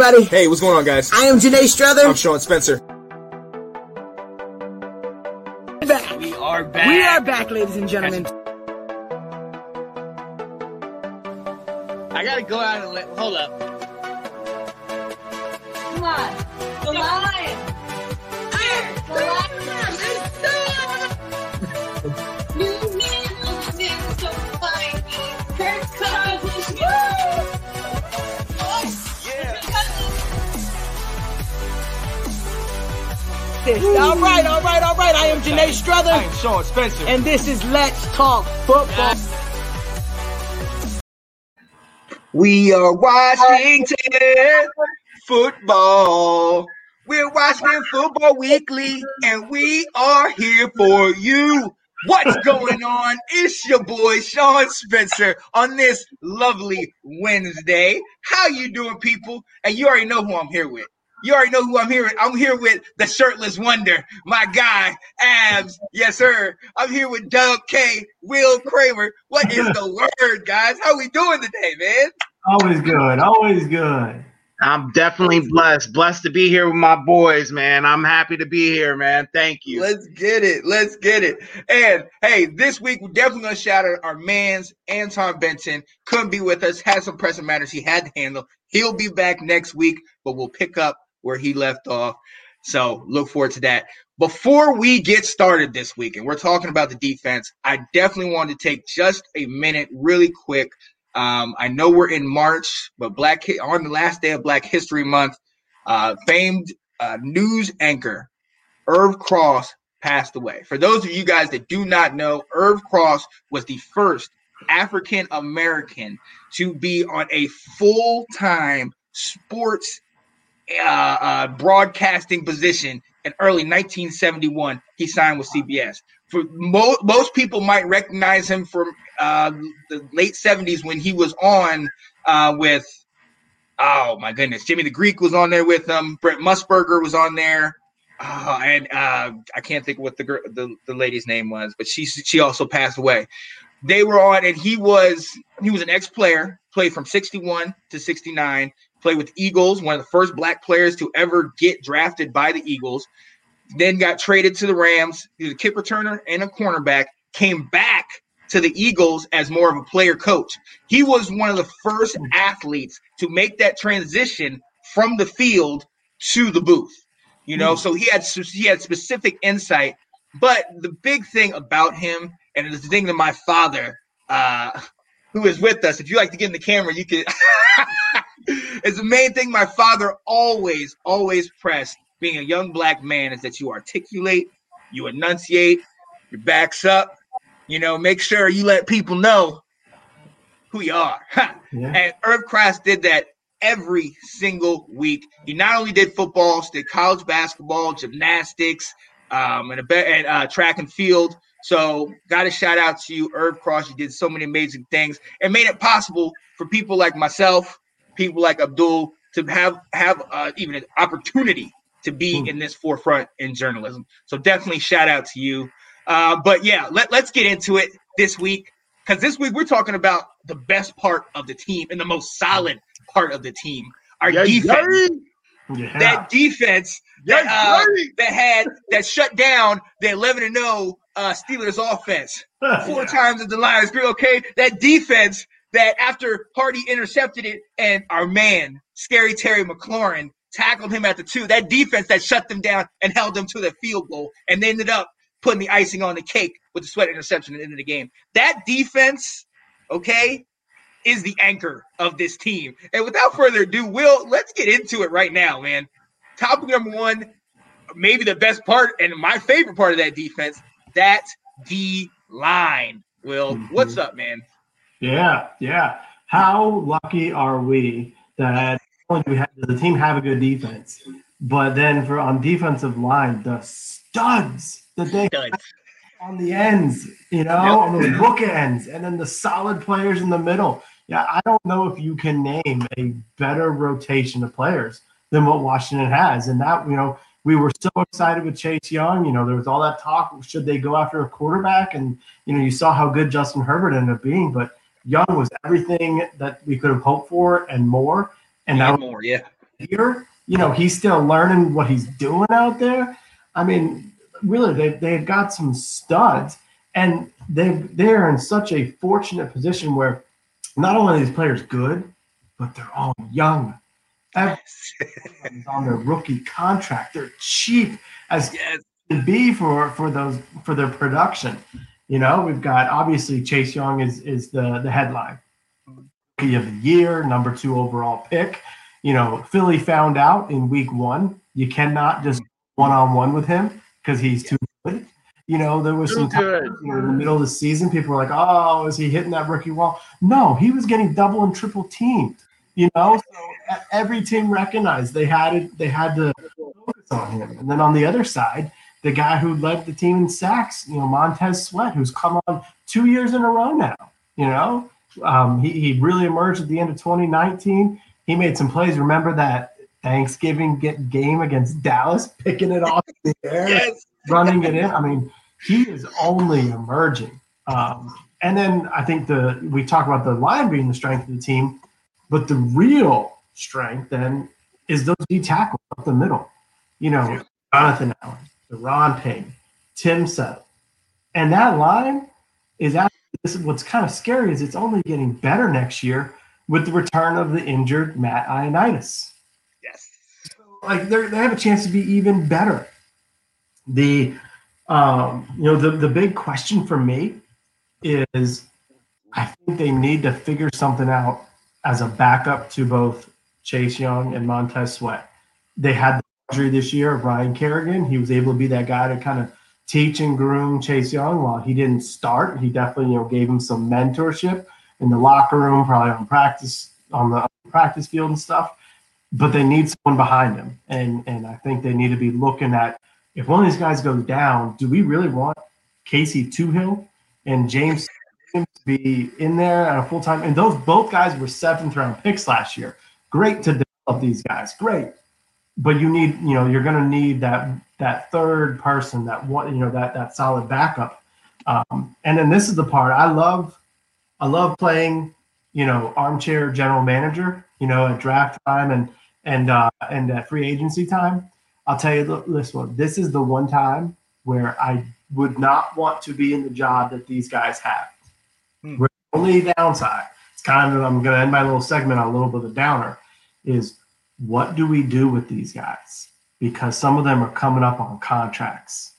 everybody. Hey, what's going on, guys? I am Janae Strother. I'm Sean Spencer. back. We are back. We are back, ladies and gentlemen. I gotta go out and let. Hold up. Come on. The lion. All right, all right, all right. I am Janae Strother, I'm Sean Spencer. and this is Let's Talk Football. We are Washington football. We're Washington Football Weekly, and we are here for you. What's going on? It's your boy Sean Spencer on this lovely Wednesday. How you doing, people? And you already know who I'm here with. You already know who I'm here with. I'm here with the shirtless wonder, my guy, Abs. Yes, sir. I'm here with Doug K, Will Kramer. What is the word, guys? How we doing today, man? Always good. Always good. I'm definitely blessed. Blessed to be here with my boys, man. I'm happy to be here, man. Thank you. Let's get it. Let's get it. And hey, this week we're definitely gonna shout out our man's Anton Benson. Couldn't be with us, had some pressing matters he had to handle. He'll be back next week, but we'll pick up where he left off. So look forward to that. Before we get started this week, and we're talking about the defense, I definitely want to take just a minute, really quick. Um, I know we're in March, but Black on the last day of Black History Month, uh, famed uh, news anchor Irv Cross passed away. For those of you guys that do not know, Irv Cross was the first African American to be on a full time sports uh, uh, broadcasting position in early 1971. He signed with CBS. For mo- most people might recognize him from uh, the late 70s when he was on uh, with, oh my goodness, Jimmy the Greek was on there with him. Brent Musburger was on there. Uh, and uh, I can't think what the, gir- the the lady's name was, but she she also passed away. They were on, and he was he was an ex player, played from 61 to 69, played with Eagles, one of the first black players to ever get drafted by the Eagles. Then got traded to the Rams. He was a kick returner and a cornerback. Came back to the Eagles as more of a player coach. He was one of the first athletes to make that transition from the field to the booth. You know, so he had he had specific insight. But the big thing about him, and it's the thing that my father, uh, who is with us, if you like to get in the camera, you can. it's the main thing my father always, always pressed, being a young black man, is that you articulate, you enunciate, your backs up, you know, make sure you let people know who you are. Yeah. And Irv Cross did that every single week. He not only did football, did college basketball, gymnastics, um, and a and uh, track and field. So, got to shout out to you, Irv Cross. You did so many amazing things and made it possible for people like myself, people like Abdul, to have have uh, even an opportunity to be Hmm. in this forefront in journalism. So, definitely shout out to you. Uh, but yeah, let, let's get into it this week because this week we're talking about the best part of the team and the most solid part of the team, our Yeah, defense. Yeah. That defense that, uh, that had that shut down the 11 and 0 uh, Steelers offense four times at the Lions. Okay, that defense that after Hardy intercepted it and our man Scary Terry McLaurin tackled him at the two. That defense that shut them down and held them to the field goal, and they ended up putting the icing on the cake with the sweat interception at the end of the game. That defense, okay, is the anchor of this team. And without further ado, Will, let's get into it right now, man. Topic number one, maybe the best part and my favorite part of that defense, that D line. Will, Mhm. what's up, man? Yeah, yeah. How lucky are we that not only do we have, the team have a good defense, but then for on defensive line, the studs that they on the ends, you know, Yep. on the bookends, and then the solid players in the middle. Yeah, I don't know if you can name a better rotation of players than what Washington has. And that, you know, we were so excited with Chase Young. You know, there was all that talk should they go after a quarterback? And, you know, you saw how good Justin Herbert ended up being, but Young was everything that we could have hoped for and more. And now more, yeah. Here, You know, he's still learning what he's doing out there. I mean, really, they they've got some studs, and they they're in such a fortunate position where not only are these players good, but they're all young. Everyone's on their rookie contract. They're cheap as Yes. to be for for those for their production. You know, we've got obviously Chase Young is is the the headline rookie of the year, number two overall pick. You know, Philly found out in week one you cannot just one on one with him because he's too good. You know, there was some time you know, in the middle of the season, people were like, "Oh, is he hitting that rookie wall?" No, he was getting double and triple teamed. You know, so every team recognized they had it. They had to focus on him. And then on the other side, the guy who led the team in sacks, you know, Montez Sweat, who's come on two years in a row now. You know, um, he, he really emerged at the end of 2019. He made some plays. Remember that Thanksgiving get game against Dallas, picking it off the air, Yes. running it in. I mean, he is only emerging. Um, and then I think the we talk about the line being the strength of the team, but the real strength then is those D tackles up the middle. You know, Jonathan Allen, Daron Payne, Tim Settle. And that line is actually this is what's kind of scary is it's only getting better next year with the return of the injured Matt Ioannidis Yes. like they they have a chance to be even better. The um, you know the the big question for me is I think they need to figure something out as a backup to both Chase Young and Montez Sweat. They had this year of Ryan Kerrigan. He was able to be that guy to kind of teach and groom Chase Young while he didn't start. He definitely you know gave him some mentorship in the locker room, probably on practice on the practice field and stuff but they need someone behind him. And and I think they need to be looking at if one of these guys goes down, do we really want Casey Toohill and James to be in there at a full time? And those both guys were seventh round picks last year. Great to develop these guys, great. But you need, you know, you're going to need that that third person, that one, you know, that that solid backup. Um, and then this is the part I love. I love playing, you know, armchair general manager, you know, at draft time and and uh, and at free agency time. I'll tell you th- this one. This is the one time where I would not want to be in the job that these guys have. Hmm. Where the only downside, it's kind of I'm going to end my little segment on a little bit of a downer, is what do we do with these guys? Because some of them are coming up on contracts.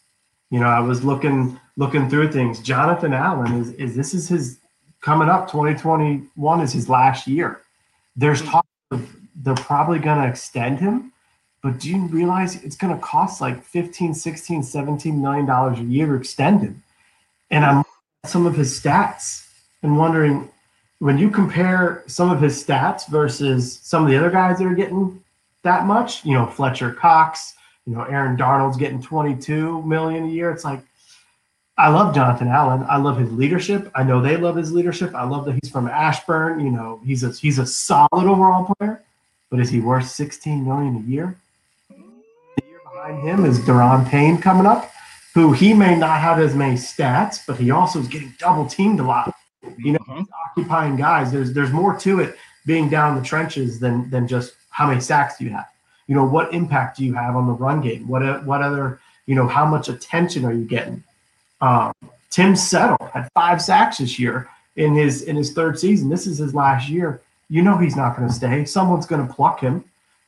You know, I was looking looking through things. Jonathan Allen is is this is his coming up 2021 is his last year. There's hmm. talk of they're probably going to extend him, but do you realize it's going to cost like 15, 16, 17 million dollars a year to extend him? And I'm some of his stats and wondering when you compare some of his stats versus some of the other guys that are getting that much, you know, Fletcher Cox, you know, Aaron Donald's getting 22 million a year. It's like I love Jonathan Allen. I love his leadership. I know they love his leadership. I love that he's from Ashburn. You know, he's a he's a solid overall player. But is he worth 16 million a year? The year behind him is Daron Payne coming up, who he may not have as many stats, but he also is getting double teamed a lot. You know, Mhm. occupying guys. There's there's more to it being down the trenches than than just how many sacks do you have. You know, what impact do you have on the run game? What what other you know how much attention are you getting? Um, Tim Settle had five sacks this year in his in his third season. This is his last year. You know he's not going to stay. Someone's going to pluck him,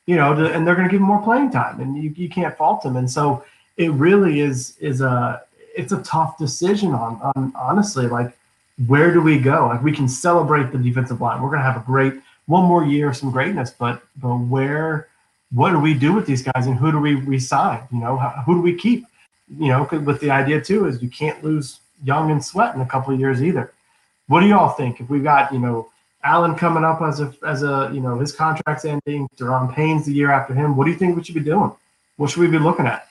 you know, to, and they're going to give him more playing time, and you, you can't fault him. And so it really is is a it's a tough decision on on honestly like where do we go? Like we can celebrate the defensive line. We're going to have a great one more year of some greatness, but but where what do we do with these guys and who do we resign? You know, who do we keep? You know, with the idea too is you can't lose Young and Sweat in a couple of years either. What do y'all think? If we've got you know Allen coming up as a as a you know his contract's ending, Daron Payne's the year after him. What do you think we should be doing? What should we be looking at?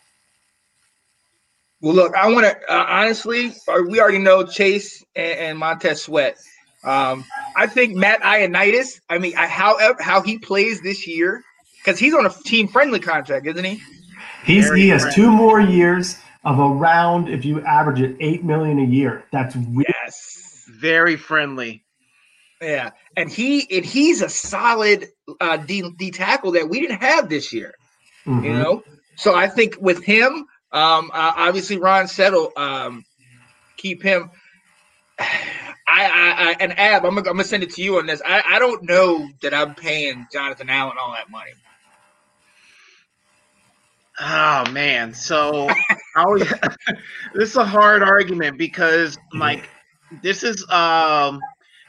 Well, look, I want to uh, honestly. uh, We already know Chase and, and Montez Sweat. Um, I think Matt Ioannidis. I mean, I, however, how he plays this year, because he's on a team-friendly contract, isn't he? He's Very he has correct. two more years of around if you average it eight million a year. That's weird. Yes. Very friendly. Yeah, and he and he's a solid uh, D, D tackle that we didn't have this year. Mhm. You know, so I think with him, um, uh, obviously Ron Settle, um, keep him. I, I, I and Ab, I'm gonna, I'm gonna send it to you on this. I, I don't know that I'm paying Jonathan Allen all that money. Oh man, so this is a hard argument because like this is um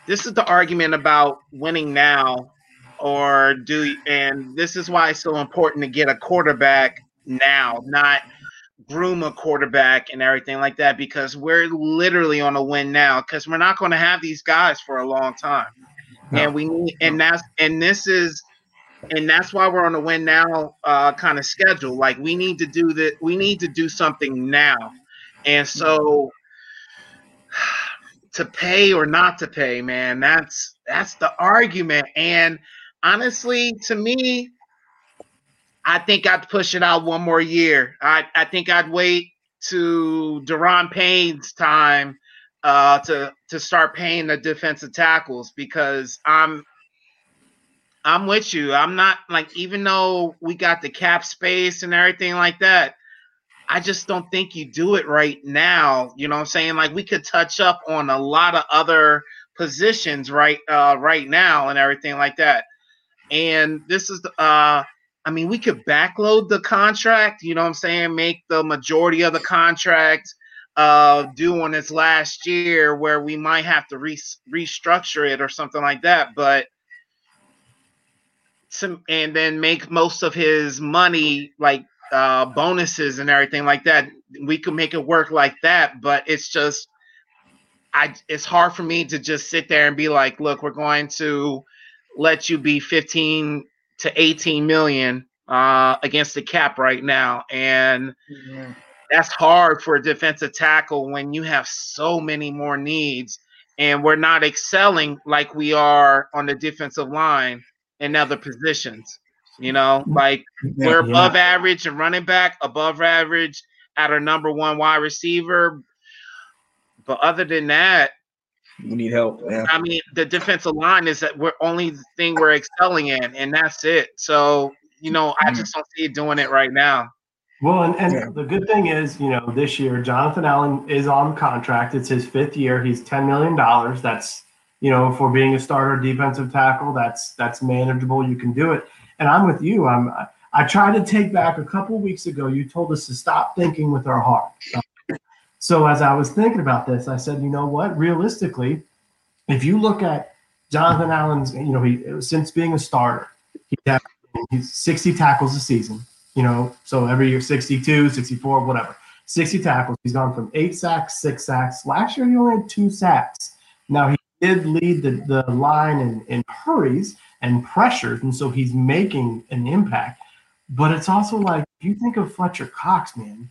this is the argument about winning now or do and this is why it's so important to get a quarterback now, not groom a quarterback and everything like that because we're literally on a win now because we're not going to have these guys for a long time. No. And we need and that's and this is and that's why we're on a win now uh, kind of schedule. Like we need to do that. We need to do something now, and so to pay or not to pay, man, that's that's the argument. And honestly, to me, I think I'd push it out one more year. I I think I'd wait to Daron Payne's time uh, to to start paying the defensive tackles because I'm I'm with you. I'm not like even though we got the cap space and everything like that, I just don't think you do it right now. You know what I'm saying? Like we could touch up on a lot of other positions right uh right now and everything like that. And this is uh I mean we could backload the contract, you know what I'm saying, make the majority of the contract uh on its last year where we might have to re- restructure it or something like that, but some and then make most of his money like uh bonuses and everything like that. We could make it work like that but it's just i it's hard for me to just sit there and be like look we're going to let you be 15 to 18 million uh against the cap right now and that's hard for a defensive tackle when you have so many more needs and we're not excelling like we are on the defensive line in other positions. You know, like we're Yeah. above average and running back, above average at our number one wide receiver. But other than that, We need help. Yeah. I mean, the defensive line is that we're only the thing we're excelling in, and that's it. So, you know, I mm-hmm. just don't see it doing it right now. Well, and, and Yeah. the good thing is, you know, this year Jonathan Allen is on contract. It's his fifth year. He's ten million dollars. That's you know, for being a starter defensive tackle, that's that's manageable. You can do it. And I'm with you. I'm I, I tried to take back a couple weeks ago. You told us to stop thinking with our heart. So as I was thinking about this, I said, you know what? Realistically, if you look at Jonathan Allen's, you know, he since being a starter, he's had he's 60 tackles a season you know, so every year 62, 64, whatever. 60 tackles. He's gone from eight sacks, six sacks. Last year he only had two sacks. Now he did lead the, the line in, in hurries and pressures, and so he's making an impact. But it's also like if you think of Fletcher Cox, man,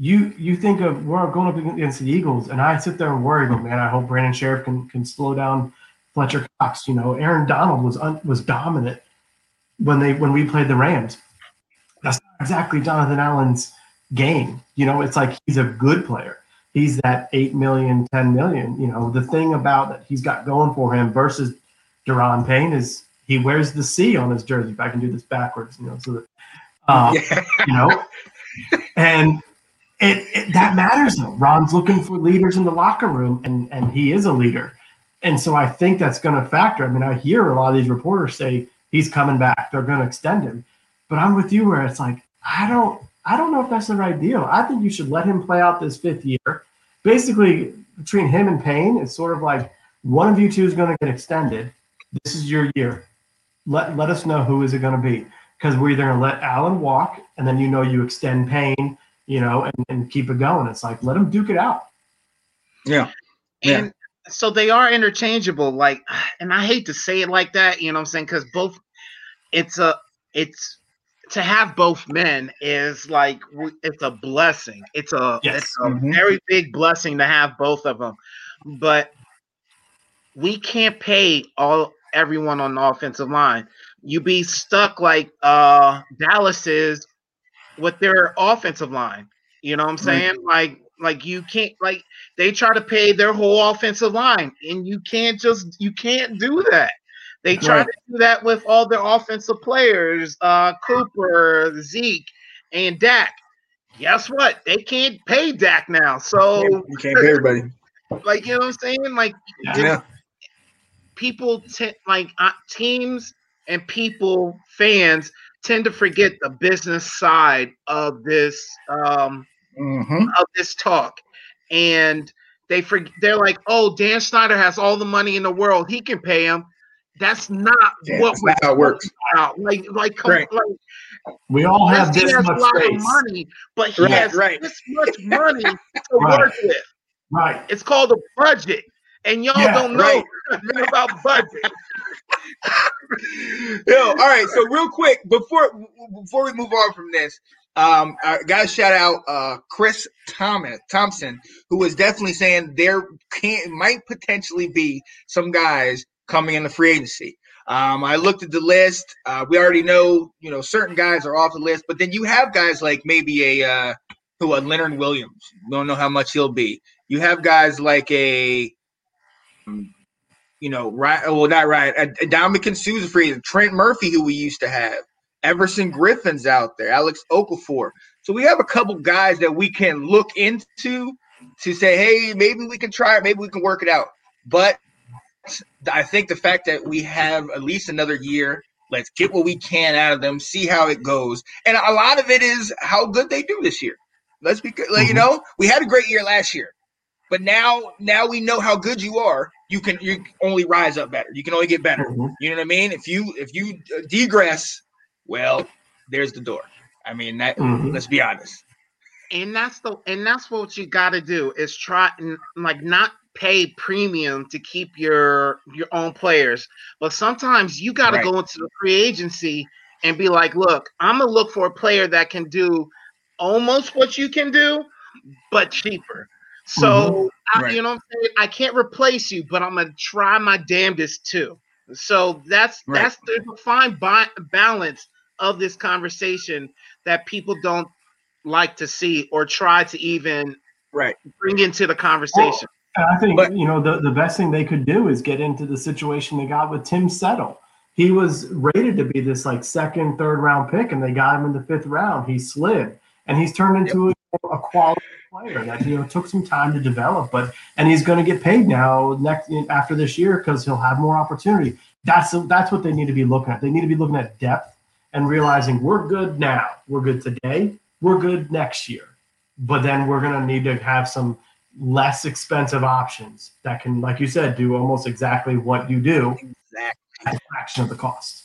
you you think of we're going up against the Eagles, and I sit there and worry, but man, I hope Brandon Scherff can can slow down Fletcher Cox. You know, Aaron Donald was un, was dominant when they when we played the Rams that's not exactly Jonathan Allen's game. You know, it's like he's a good player. He's that 8 million, 10 million. You know, the thing about that he's got going for him versus Daron Payne is he wears the C on his jersey. If I can do this backwards, you know, so that, um, Yeah. you know, and it, it that matters though. Ron's looking for leaders in the locker room, and and he is a leader, and so I think that's going to factor. I mean, I hear a lot of these reporters say he's coming back. They're going to extend him, but I'm with you where it's like I don't I don't know if that's the right deal. I think you should let him play out this fifth year. Basically, between him and Payne, it's sort of like one of you two is going to get extended. This is your year. Let let us know who is it going to be because we're either going to let Allen walk and then you know you extend Payne, you know, and, and keep it going. It's like let them duke it out. Yeah. Yeah. And so they are interchangeable. Like, and I hate to say it like that, you know what I'm saying? Because both, it's a, it's to have both men is like it's a blessing. It's a, Yes. it's a Mhm. very big blessing to have both of them. But we can't pay all everyone on the offensive line. You be stuck like uh Dallas is with their offensive line. You know what I'm saying? Like Like you can't like they try to pay their whole offensive line, and you can't just you can't do that. They try Right. to do that with all their offensive players, uh, Cooper, Zeke, and Dak. Guess what? They can't pay Dak now. So, You can't pay everybody. like, you know what I'm saying? Like, Yeah. people t- like uh, teams and people fans tend to forget the business side of this um hmm of this talk and they for, they're like oh dan snyder has all the money in the world he can pay him that's not Yeah, what that's how it works. about. like like Right. like We all have this has much a lot space. of money but he Right, has right. this much money to work with Right. it's called a budget and y'all Yeah, don't know about budget Yo, all right. So real quick before before we move on from this, um, I got to shout out uh Chris Thomas Thompson, who was definitely saying there can might potentially be some guys coming in the free agency. Um, I looked at the list. Uh, we already know, you know, certain guys are off the list, but then you have guys like maybe a uh, who a Leonard Williams. We don't know how much he'll be. You have guys like a um, you know, right? Well, not right. Uh, Dominican Sousa free. Trent Murphy, who we used to have. Everson Griffen's out there. Alex Okafor. So we have a couple guys that we can look into to say, hey, maybe we can try it. Maybe we can work it out. But I think the fact that we have at least another year, let's get what we can out of them, see how it goes. And a lot of it is how good they do this year. Let's be, like, you Mhm. know, we had a great year last year. But now, now we know how good you are. You can you only rise up better. You can only get better. Mhm. You know what I mean? If you if you uh, degress, well, there's the door. I mean, that Mhm. let's be honest. and that's the and that's what you got to do is try and like not pay premium to keep your your own players but sometimes you got to Right. go into the free agency and be like look i'm gonna look for a player that can do almost what you can do but cheaper so mm-hmm. I, Right. you know what i'm saying i can't replace you but i'm gonna try my damnedest too so that's Right. that's there's a fine bi- balance of this conversation that people don't like to see or try to even Right. bring into the conversation. And I think But- you know the, the best thing they could do is get into the situation they got with Tim Settle. He was rated to be this like second, third round pick, and they got him in the fifth round. He slid, and he's turned into a, a quality player that you know took some time to develop. But and he's going to get paid now next after this year because he'll have more opportunity. That's that's what they need to be looking at. They need to be looking at depth and realizing we're good now, we're good today, we're good next year, but then we're going to need to have some less expensive options that can, like you said, do almost exactly what you do Exactly. at a fraction of the cost.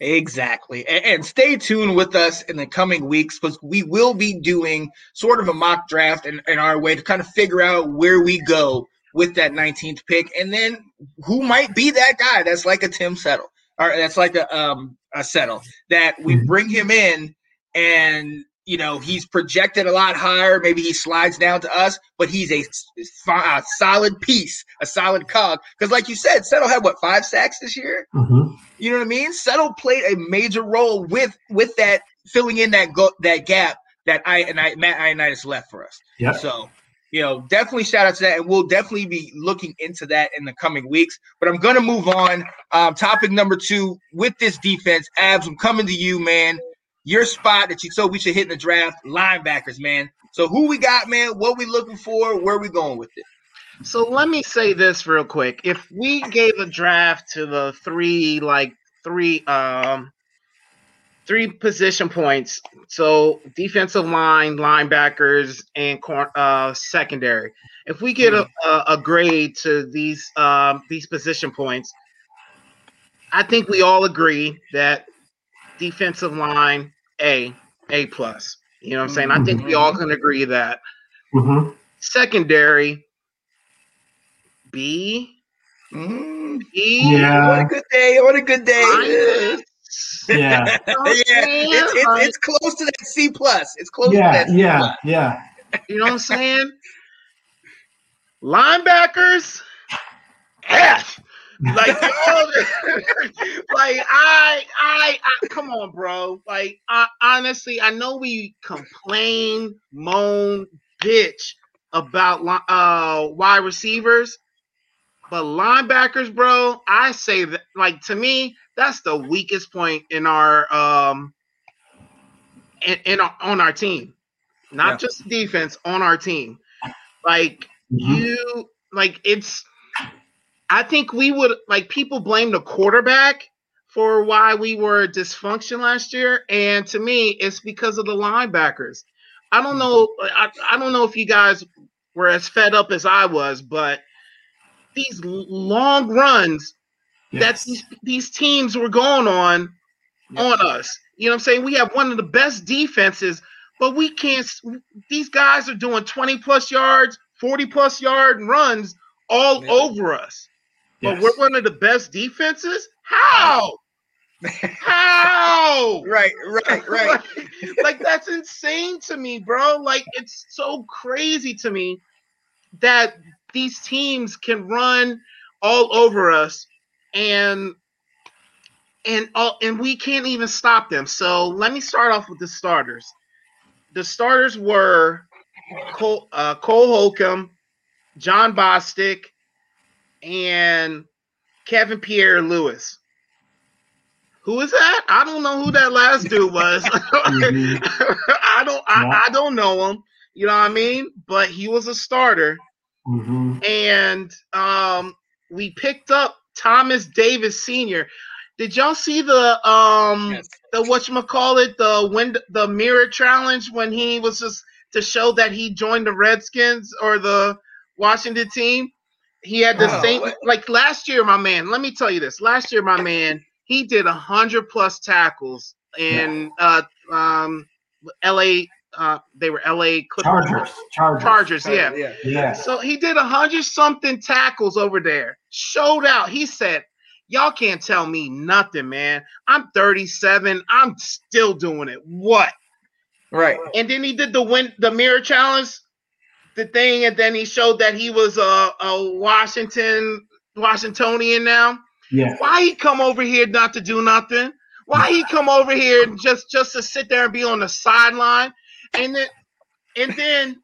Exactly. And, and stay tuned with us in the coming weeks because we will be doing sort of a mock draft in, in our way to kind of figure out where we go with that 19th pick and then who might be that guy that's like a Tim Settle or that's like a um a Settle that we Mhm. bring him in and you know he's projected a lot higher maybe he slides down to us but he's a solid piece a solid cog because like you said Settle had what five sacks this year you know what I mean? Settle played a major role with with that filling in that go, that gap that I and I Matt Ioannidis left for us. Yeah. So, you know, definitely shout out to that, and we'll definitely be looking into that in the coming weeks. But I'm gonna move on. Um, topic number two with this defense, Abs. I'm coming to you, man. Your spot that you so we should hit in the draft, linebackers, man. So who we got, man? What we looking for? Where we going with it? So let me say this real quick. If we gave a draft to the three like three um three position points, so defensive line, linebackers, and uh secondary. If we get a, a grade to these um these position points, I think we all agree that defensive line A, A plus. You know what I'm saying? I think we all can agree that hmm secondary B, Mm, E, what a good day! What a good day! yeah, You know what I'm yeah, it's, it's, it's close to that C plus. It's close to yeah, that. C yeah, plus. yeah. you know what I'm saying? Linebackers, F. Like, like I, I, I, come on, bro. Like, I, honestly, I know we complain, moan, bitch about uh wide receivers, but linebackers, bro, I say that like to me, that's the weakest point in our um in, in our, on our team. Not Yeah. just defense, on our team. Like Mhm. you like it's I think we would like people blame the quarterback for why we were dysfunction last year, and to me, it's because of the linebackers. I don't mm-hmm. know. I, I don't know if you guys were as fed up as I was, but these long runs that these, these teams were going on on us. You know what I'm saying? We have one of the best defenses, but we can't. These guys are doing 20 plus yards, 40 plus yard runs all over us. But Yes. we're one of the best defenses. How? How? Right, right, right. like, like, that's insane to me, bro. Like it's so crazy to me that these teams can run all over us and and all and we can't even stop them. So let me start off with the starters. The starters were Cole, uh, Cole Holcomb, Jon Bostic, and Kevin Pierre-Louis. Who is that? I don't know who that last dude was. Mhm. I don't I, I don't know him. You know what I mean? But he was a starter. Mhm. And um we picked up Thomas Davis Sr. Did y'all see the um Yes. the whatchamacallit, the wind the mirror challenge when he was just to show that he joined the Redskins or the Washington team? He had the Oh, same what? like last year, my man. Let me tell you this. Last year, my man, he did a hundred plus tackles in uh um LA uh they were LA Clippers. Chargers. Chargers. Chargers, yeah. yeah. Yeah. So he did a hundred something tackles over there. Showed out. He said, Y'all can't tell me nothing, man. I'm 37. I'm still doing it. What? Right. And then he did the win the mirror challenge, the thing, and then he showed that he was a, a Washington Washingtonian now. Yeah. Why he come over here not to do nothing? Why he come over here just just to sit there and be on the sideline? And then and then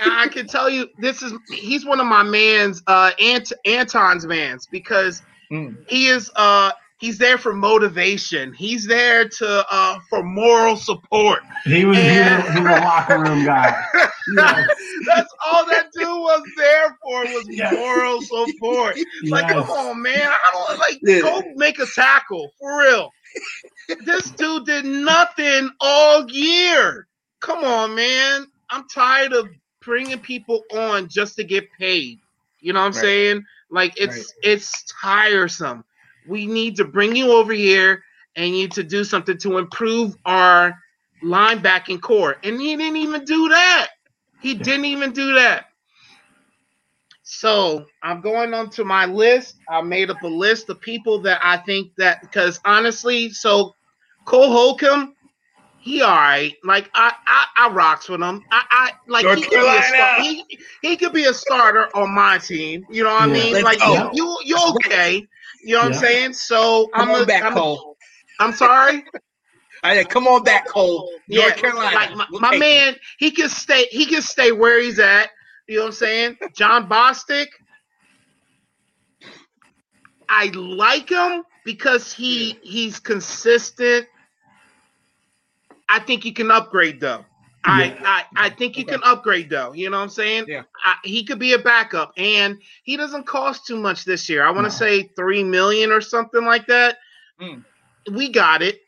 I can tell you this is he's one of my man's uh Ant, Anton's mans because Mm. he is uh he's there for motivation. He's there to uh for moral support. He was And- he was a locker room guy. Yes. That's all that dude was there for was Yeah. moral support. Like, Yes. come on, man. I don't like Yeah. go make a tackle for real. this dude did nothing all year. Come on, man. I'm tired of bringing people on just to get paid. You know what I'm Right. saying? Like it's it's tiresome. We need to bring you over here and you to do something to improve our linebacking core. And he didn't even do that. He didn't even do that. So I'm going on to my list. I made up a list of people that I think that because honestly, so Cole Holcomb, he all right. Like I I, I rocks with him. I, I like he could, be a star- he, he could be a starter on my team. You know what Yeah. I mean? Like go. you you you okay. You know what I'm saying? So Come I'm on a, back, I'm, Cole. I'm sorry. I said, come on back, Cole. Yeah, North Carolina. like my, We'll my take man, he can stay. He can stay where he's at. You know what I'm saying? Jon Bostic. I like him because he he's consistent. I think you can upgrade though. I, I I think you Okay. can upgrade though. You know what I'm saying? Yeah. I, he could be a backup, and he doesn't cost too much this year. I want No. to say three million or something like that. Mm. We got it.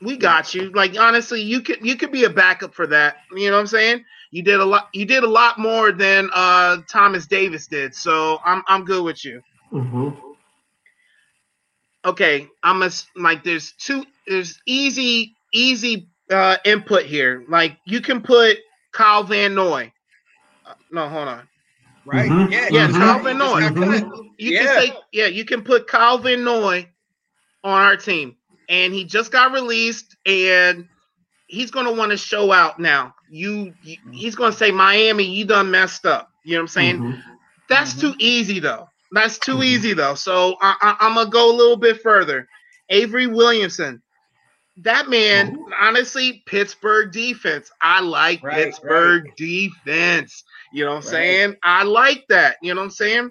We got you. Like honestly, you could you could be a backup for that. You know what I'm saying? You did a lot. You did a lot more than uh, Thomas Davis did. So I'm I'm good with you. Mhm. Okay, I'm a, like there's two there's easy easy uh, input here. Like you can put Kyle Van Noy. No, hold on. Right? Mhm. Yeah, Yeah, you just Kyle got- Van you just Noy. got Mhm. You Yeah. can say yeah, you can put Kyle Van Noy on our team, and he just got released, and he's gonna want to show out now. You, you he's gonna say Miami, you done messed up. You know what I'm saying? Mhm. That's Mhm. too easy though. That's too Mhm. easy though. So I, I, I'm gonna go a little bit further. Avery Williamson. that man, Ooh. honestly, Pittsburgh defense. I like Right, Pittsburgh defense. You know what I'm Right. saying? I like that. You know what I'm saying?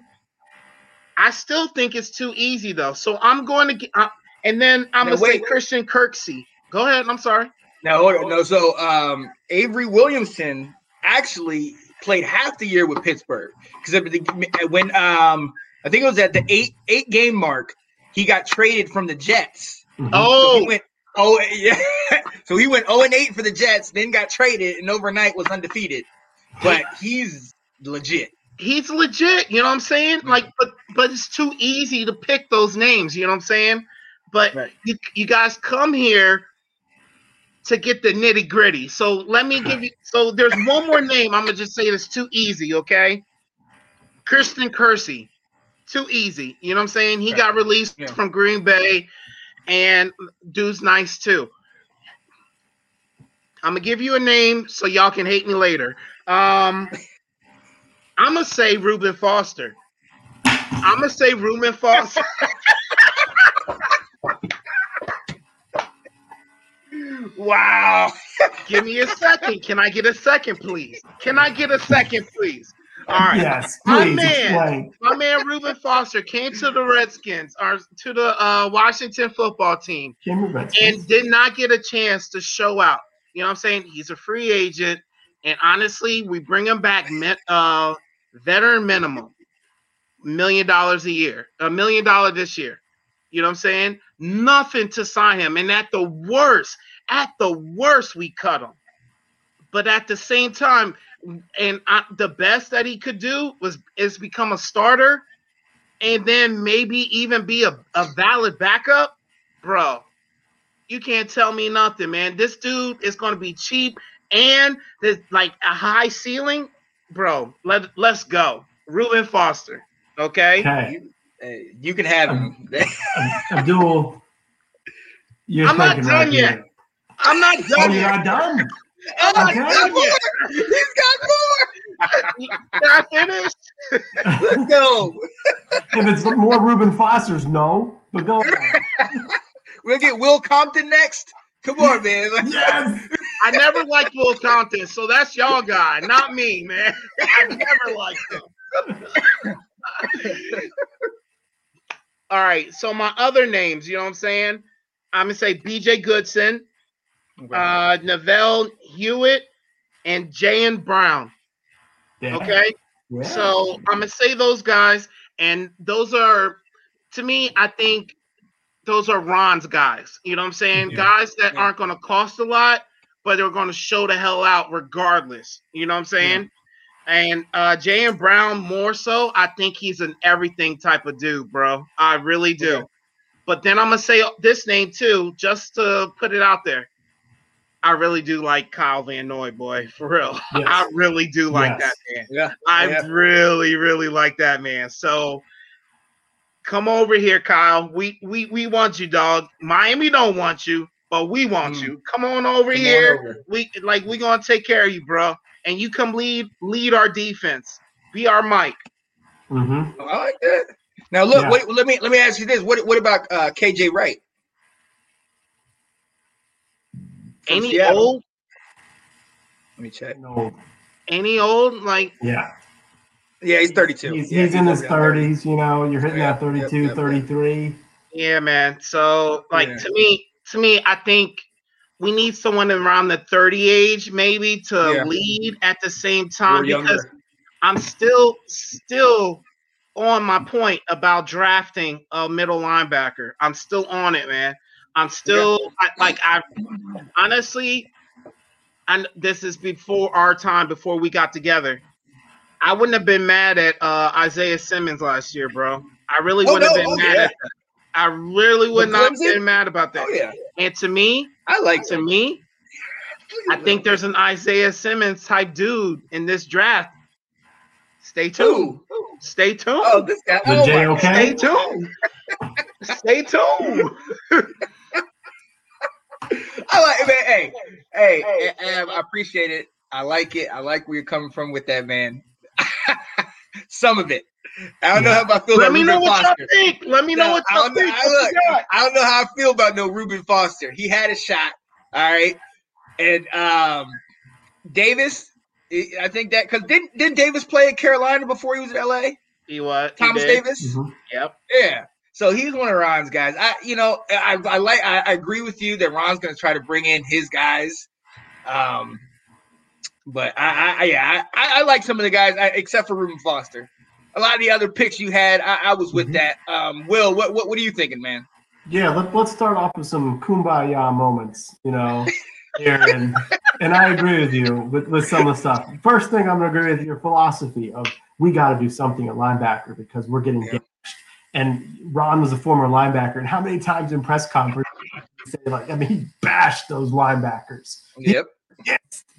I still think it's too easy though. So I'm going to get, uh, and then I'm Now, gonna say wait. Christian Kirksey. Go ahead. I'm sorry. No, no. So um, Avery Williamson actually played half the year with Pittsburgh because when um, I think it was at the eight eight game mark, he got traded from the Jets. Mhm. So Oh, he went oh yeah. so he went 0 and 8 for the Jets, then got traded and overnight was undefeated. But he's legit. he's legit. You know what I'm saying? Like, but but it's too easy to pick those names. You know what I'm saying? But Right. you you guys come here to get the nitty gritty. So let me give you. So there's one more name. I'm gonna just say it's too easy. Okay, Christian Kirksey. Too easy. You know what I'm saying? He Right. got released Yeah. from Green Bay, and dude's nice too. I'm gonna give you a name so y'all can hate me later. Um, I'm gonna say Reuben Foster. I'm gonna say Reuben Foster. Wow. Give me a second. Can I get a second, please? Can I get a second, please? All right. Yes, My please man. explain. My man Reuben Foster came to the Redskins or to the uh, Washington football team and did not get a chance to show out. You know what I'm saying? He's a free agent. And honestly, we bring him back met, uh, veteran minimum, million dollars a year, a million dollar this year. You know what I'm saying? Nothing to sign him. And at the worst, at the worst, we cut him. But at the same time, and I, the best that he could do was is become a starter and then maybe even be a, a valid backup, bro. You can't tell me nothing, man. This dude is going to be cheap and there's like a high ceiling, bro. Let let's go, Reuben Foster. Okay, Okay, Hey, you can have him. Abdul. You're I'm not thinking done right yet. here. I'm not Oh, done you're yet. not done. Oh, I'm not Okay. done yet. He's got more. Can I finish? Let's go. if it's more Reuben Foster's, no. But go on. We'll get Will Compton next. Come on, man. yes. I never liked Will Compton, so that's y'all guy, not me, man. I never liked him. All right, so my other names, you know what I'm saying? I'm gonna say BJ Goodson, uh, Neville Hewitt, and Jayon Brown. Yeah. Okay, Yeah. so I'm gonna say those guys, and those are, to me, I think those are Ron's guys. You know what I'm saying? Yeah. Guys that Yeah. aren't gonna cost a lot, but they're gonna show the hell out regardless. You know what I'm saying? And uh Jayon Brown more so, I think he's an everything type of dude, bro. I really do. But then I'm gonna say this name too, just to put it out there. I really do like Kyle Van Noy, boy, for real. Yes. I really do like Yes. that man. Yeah. I yeah. really, really like that man. So come over here, Kyle. We we we want you, dog. Miami don't want you, but we want Mm. you. Come on over Come on here. over. We like we gonna take care of you, bro. And you come lead lead our defense. Be our Mike. Mm-hmm. I like that. Now look, Yeah. what, let me let me ask you this. What what about uh, KJ Wright? From Any Seattle. old, Let me check. No. any old, like Yeah. Yeah, he's 32. He's, Yeah, he's in his over there. 30s, you know, you're hitting Yeah, that 32, yep, yep, yep. 33. Yeah, man. So like Yeah. to me, to me, I think we need someone around the 30 age maybe to Yeah. lead at the same Or time because younger. I'm still still on my point about drafting a middle linebacker. I'm still on it, man. I'm still I, like I honestly, and this is before our time, before we got together. I wouldn't have been mad at uh, Isaiah Simmons last year, bro. I really Oh, wouldn't no, have been oh, mad yeah. at that. I really would not have been mad about that. Oh yeah, And to me, I like to him. me, I think there's an Isaiah Simmons type dude in this draft. Stay tuned. Who? Stay tuned. Oh, this guy. The oh, J my O Stay tuned. Stay tuned. I like man. Hey, hey, Ab, I appreciate it. I like it. I like where you're coming from with that, man. Some of it. I don't know how I feel Let about me Reuben know what y'all think. Let me know what y'all don't think. I look. I don't know how I feel about no Reuben Foster. He had a shot, all right, and um, Davis. I think that because didn't didn't Davis play at Carolina before he was in LA? He was Thomas did. Davis. Mhm. Yep. Yeah. So he's one of Ron's guys. I, you know, I, I like, I, I agree with you that Ron's going to try to bring in his guys. Um, but I, I yeah, I, I like some of the guys, I, except for Reuben Foster. A lot of the other picks you had, I, I was with Mhm. that. Um, Will, what, what, what are you thinking, man? Yeah, let, let's start off with some kumbaya moments, you know, here. And, and I agree with you with, with some of the stuff. First thing, I'm going to agree with your philosophy of we got to do something at linebacker because we're getting Yeah. damaged. And Ron was a former linebacker. And how many times in press conference did he say, like, I mean, he bashed those linebackers Yep.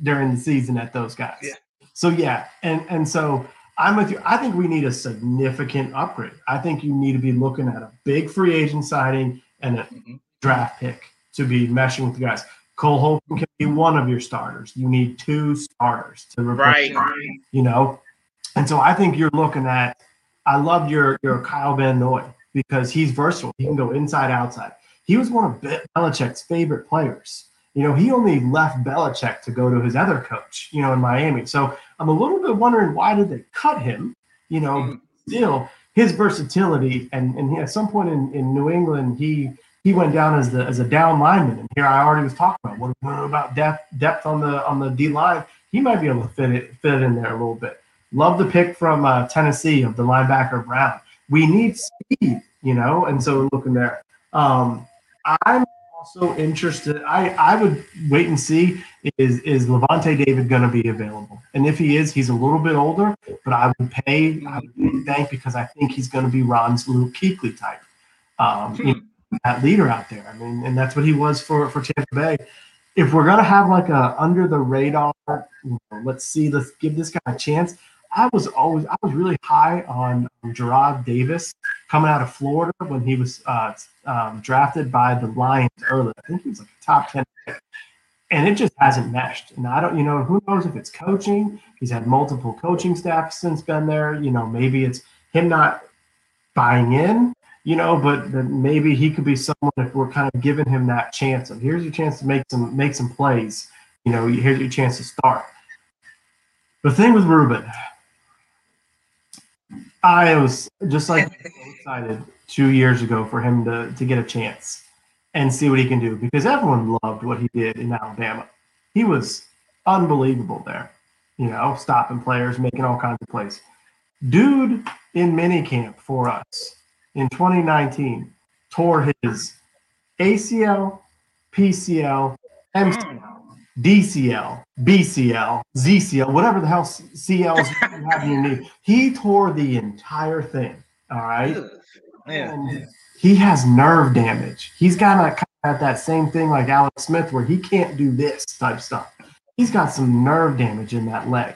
During the season at those guys. Yeah. So yeah, and and so I'm with you. I think we need a significant upgrade. I think you need to be looking at a big free agent signing and a Mhm. draft pick to be meshing with the guys. Cole Holcomb can be one of your starters. You need two starters to replace Right. you know. And so I think you're looking at. I love your your Kyle Van Noy because he's versatile. He can go inside, outside. He was one of Belichick's favorite players. You know, he only left Belichick to go to his other coach. You know, in Miami. So I'm a little bit wondering why did they cut him? You know, Mm. still his versatility and and he, at some point in, in New England he he went down as the as a down lineman and here I already was talking about what, what about depth depth on the on the D line he might be able to fit it fit in there a little bit love the pick from uh, Tennessee of the linebacker Brown we need speed you know and so looking there um, I'm also interested I I would wait and see is is Lavonte David going to be available and if he is he's a little bit older but I would pay, I would pay thank because I think he's going to be Ron's Luke Kuechly type, um, you know, that leader out there. I mean, and that's what he was for for Tampa Bay. If we're gonna have like a under the radar, you know, let's see, let's give this guy a chance. I was always, I was really high on Jarrad Davis coming out of Florida when he was uh, um, drafted by the Lions early. I think he was like a top ten pick and it just hasn't meshed. And I don't, you know, who knows if it's coaching. He's had multiple coaching staffs since been there. You know, maybe it's him not buying in. You know, but but maybe he could be someone if we're kind of giving him that chance of here's your chance to make some make some plays. You know, here's your chance to start. The thing with Ruben, I was just like so excited two years ago for him to to get a chance and see what he can do because everyone loved what he did in Alabama. He was unbelievable there, you know, stopping players, making all kinds of plays. Dude in minicamp for us in 2019 tore his ACL, PCL, MCL, DCL, BCL, ZCL, whatever the hell CLs you have in your knee. He tore the entire thing. All right. Yeah. And he has nerve damage. He's got a, kind of that same thing like Alex Smith, where he can't do this type stuff. He's got some nerve damage in that leg.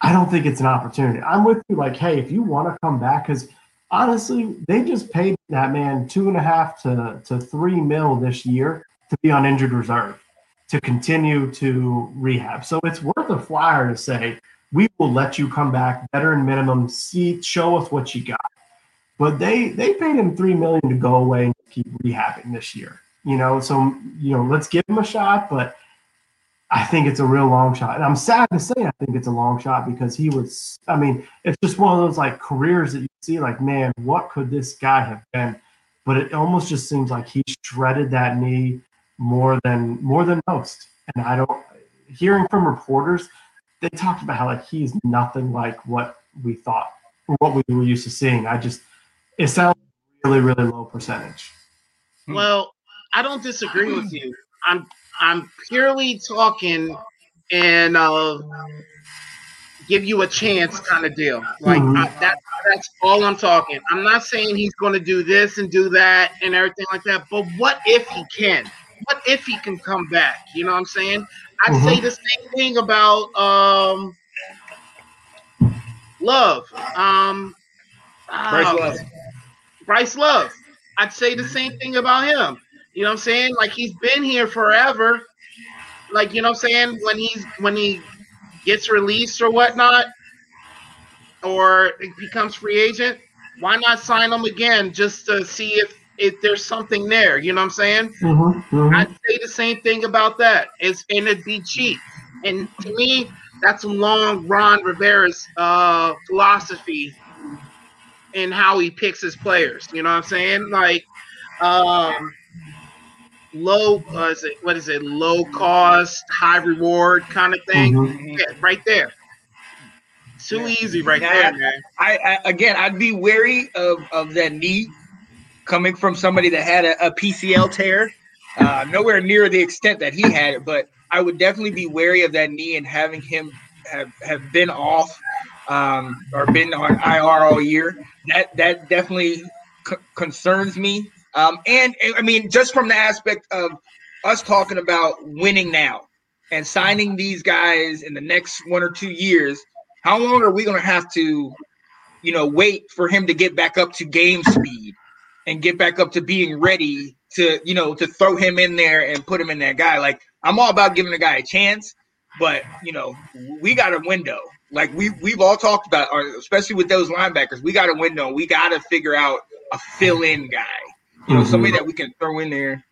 I don't think it's an opportunity. I'm with you. Like, hey, if you want to come back, because honestly, they just paid that man two and a half to to three mil this year to be on injured reserve to continue to rehab. So it's worth a flyer to say we will let you come back, veteran minimum, see, show us what you got. But they they paid him three million to go away and keep rehabbing this year. You know, so you know, let's give him a shot, but I think it's a real long shot. And I'm sad to say I think it's a long shot because he was I mean, it's just one of those like careers that you see like, man, what could this guy have been? But it almost just seems like he shredded that knee more than more than most. And I don't hearing from reporters, they talked about how like he's nothing like what we thought or what we were used to seeing. I just it sounds really, really low percentage. Hmm. Well, I don't disagree with you. I'm I'm purely talking and uh, give you a chance kind of deal. Like Mhm. I, that, that's all I'm talking. I'm not saying he's going to do this and do that and everything like that. But what if he can? What if he can come back? You know what I'm saying? I'd say the same thing about um, Love. Um, Bryce ah, Love. Bryce Love. I'd say the same thing about him. You know what I'm saying? Like he's been here forever. Like, you know what I'm saying? When he's when he gets released or whatnot, or becomes free agent, why not sign him again just to see if if there's something there? You know what I'm saying? Mhm, mhm. I'd say the same thing about that. It's and it'd be cheap. And to me, that's along Ron Rivera's uh, philosophy and how he picks his players. You know what I'm saying? Like um, low, uh, is it what is it? Low cost, high reward kind of thing. Mhm. Yeah, right there. Too Yeah. easy, right Yeah. there, man. I, I again, I'd be wary of of that knee coming from somebody that had a, a PCL tear. Uh, nowhere near the extent that he had it, but I would definitely be wary of that knee and having him have, have been off um, or been on IR all year. That that definitely c- concerns me. Um, and I mean, just from the aspect of us talking about winning now and signing these guys in the next one or two years, how long are we going to have to, you know, wait for him to get back up to game speed and get back up to being ready to, you know, to throw him in there and put him in that guy? Like, I'm all about giving the guy a chance, but you know, we got a window. Like we we've all talked about, or especially with those linebackers, we got a window. We got to figure out a fill-in guy. You know, Mhm. somebody that we can throw in there.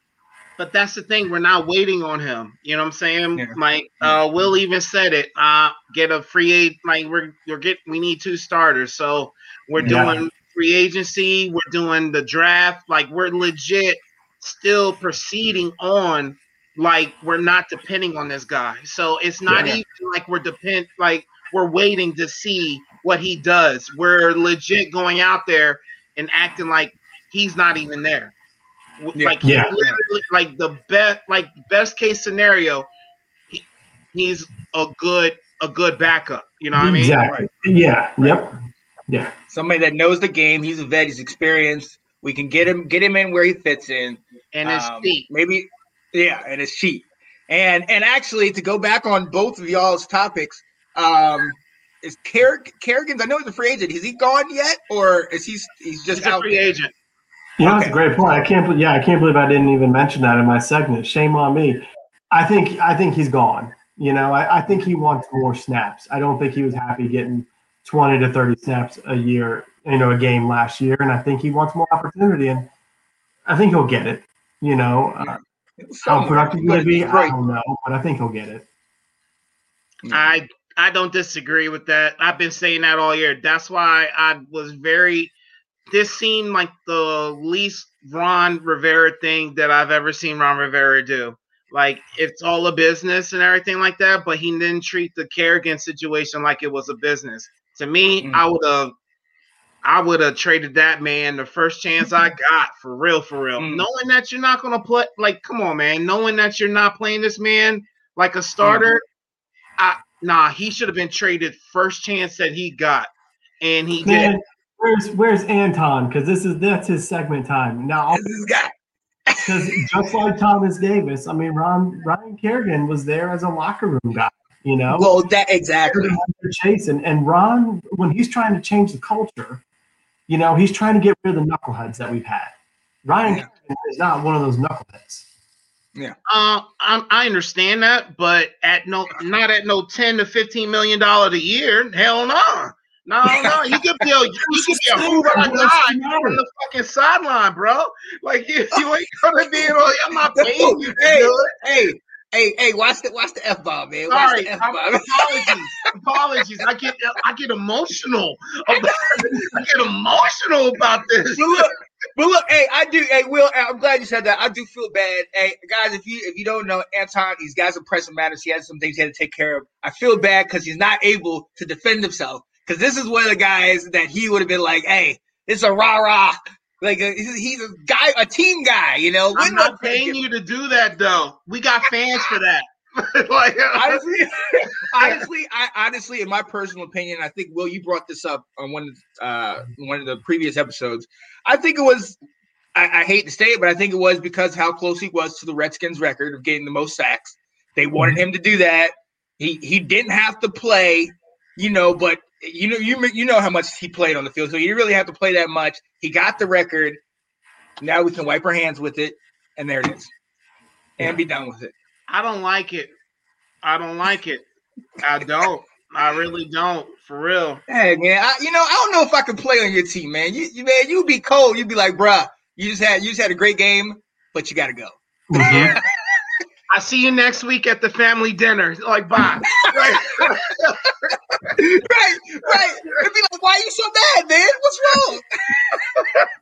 But that's the thing. We're not waiting on him. You know what I'm saying? Yeah. Like uh Will even said it. Uh get a free aid like we're we're get we need two starters. So we're Yeah. doing free agency, we're doing the draft, like we're legit still proceeding on like we're not depending on this guy. So it's not Yeah. even like we're depend like we're waiting to see what he does. We're legit going out there and acting like he's not even there. Yeah. Like Yeah. like the best, like best case scenario, he, he's a good, a good backup. You know what I mean? Exactly. Yeah. Yep. Yeah. Somebody that knows the game. He's a vet. He's experienced. We can get him get him in where he fits in. And it's Um, cheap. Maybe, yeah, and it's cheap. And and actually, to go back on both of y'all's topics, um, is Car- Kerrigan's? I know he's a free agent. Is he gone yet, or is he he's just He's a out? free there? agent. You know, that's a great point. I can't. bel- Yeah, I can't believe I didn't even mention that in my segment. Shame on me. I think. I think he's gone. You know, I, I think he wants more snaps. I don't think he was happy getting twenty to thirty snaps a year. You know, a game last year, and I think he wants more opportunity. And I think he'll get it. You know, uh, how productive he's going to be, I don't know, but I think he'll get it. I I don't disagree with that. I've been saying that all year. That's why I was very. This seemed like the least Ron Rivera thing that I've ever seen Ron Rivera do. Like it's all a business and everything like that, but he didn't treat the Kerrigan situation like it was a business. To me, Mm. I would have. I would have traded that man the first chance I got for real, for real. Mm. Knowing that you're not gonna play, like, come on, man. Knowing that you're not playing this man like a starter, I nah, he should have been traded first chance that he got, and he did. Where's Where's Anton? Because this is that's his segment time now. This guy. Because just like Thomas Davis, I mean, Ron Ryan Kerrigan was there as a locker room guy. You know, Well, that exactly. for Chase and, and Ron when he's trying to change the culture, you know, he's trying to get rid of the knuckleheads that we've had. Ryan Yeah. Is not one of those knuckleheads. Yeah, uh, I, I understand that, but at no, not at no ten to fifteen million dollars a year. Hell no, no, no. He could be a, he could be a hoorah the guy matter? from the fucking sideline, bro. Like you, you ain't gonna be. Like, I'm not paying you to Hey, hey, hey, hey! Watch the watch the f bomb, man. Watch Sorry, the f I'm- bomb. apologies, apologies. I get I get emotional. About, I get emotional about this. But look, but look, hey, I do. Hey, Will, I'm glad you said that. I do feel bad. Hey, guys, if you if you don't know Anton, he's got some pressing matters. He has some things he had to take care of. I feel bad because he's not able to defend himself. Because this is one of the guys that he would have been like, hey, it's a rah rah. Like a, he's, he's a guy, a team guy, you know. I'm not paying you to do that though. We got fans for that. like, uh, honestly, honestly, I honestly, in my personal opinion, I think Will, you brought this up on one uh one of the previous episodes. I think it was. I, I hate to say it, but I think it was because how close he was to the Redskins record of getting the most sacks. They wanted mm-hmm. him to do that. He he didn't have to play, you know, but you know you you know how much he played on the field, so he didn't really have to play that much. He got the record. Now we can wipe our hands with it, and there it is, and be done with it. I don't like it. I don't like it. I don't. I really don't, for real. Hey man, I, you know I don't know if I could play on your team, man. You, you man, you'd be cold. You'd be like, bruh, you just had you just had a great game, but you got to go. Mhm. I see you next week at the family dinner. Like, bye. right, right, right. It'd be like, why are you so mad, man? What's wrong?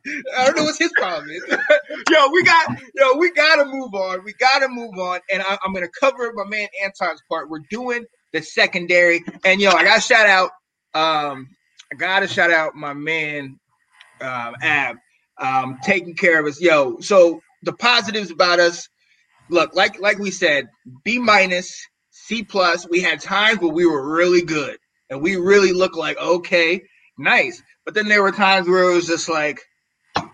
I don't know what's his problem is. yo, we got, yo, we gotta move on. We gotta move on, and I, I'm gonna cover my man Anton's part. We're doing the secondary, and yo, I gotta shout out, um, I gotta shout out my man, um, Ab, um, taking care of us. Yo, so the positives about us look like like we said b minus c plus we had times where we were really good and we really looked like okay nice. But then there were times where it was just like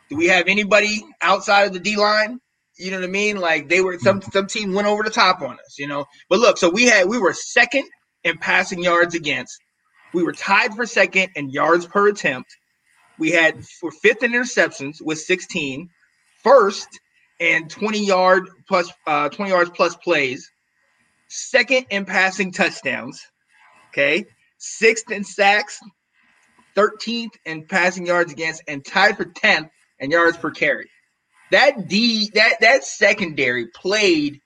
do we have anybody outside of the d line? You know what i mean? Like they were some some team went over the top on us you know? But look so we had we were second in passing yards against. We were tied for second in yards per attempt. We had for fifth in interceptions with 16 first and 20 yard plus uh 20 yards plus plays. Second in passing touchdowns okay? Sixth in sacks 13th in passing yards against and tied for 10th in yards per carry. That d that that secondary played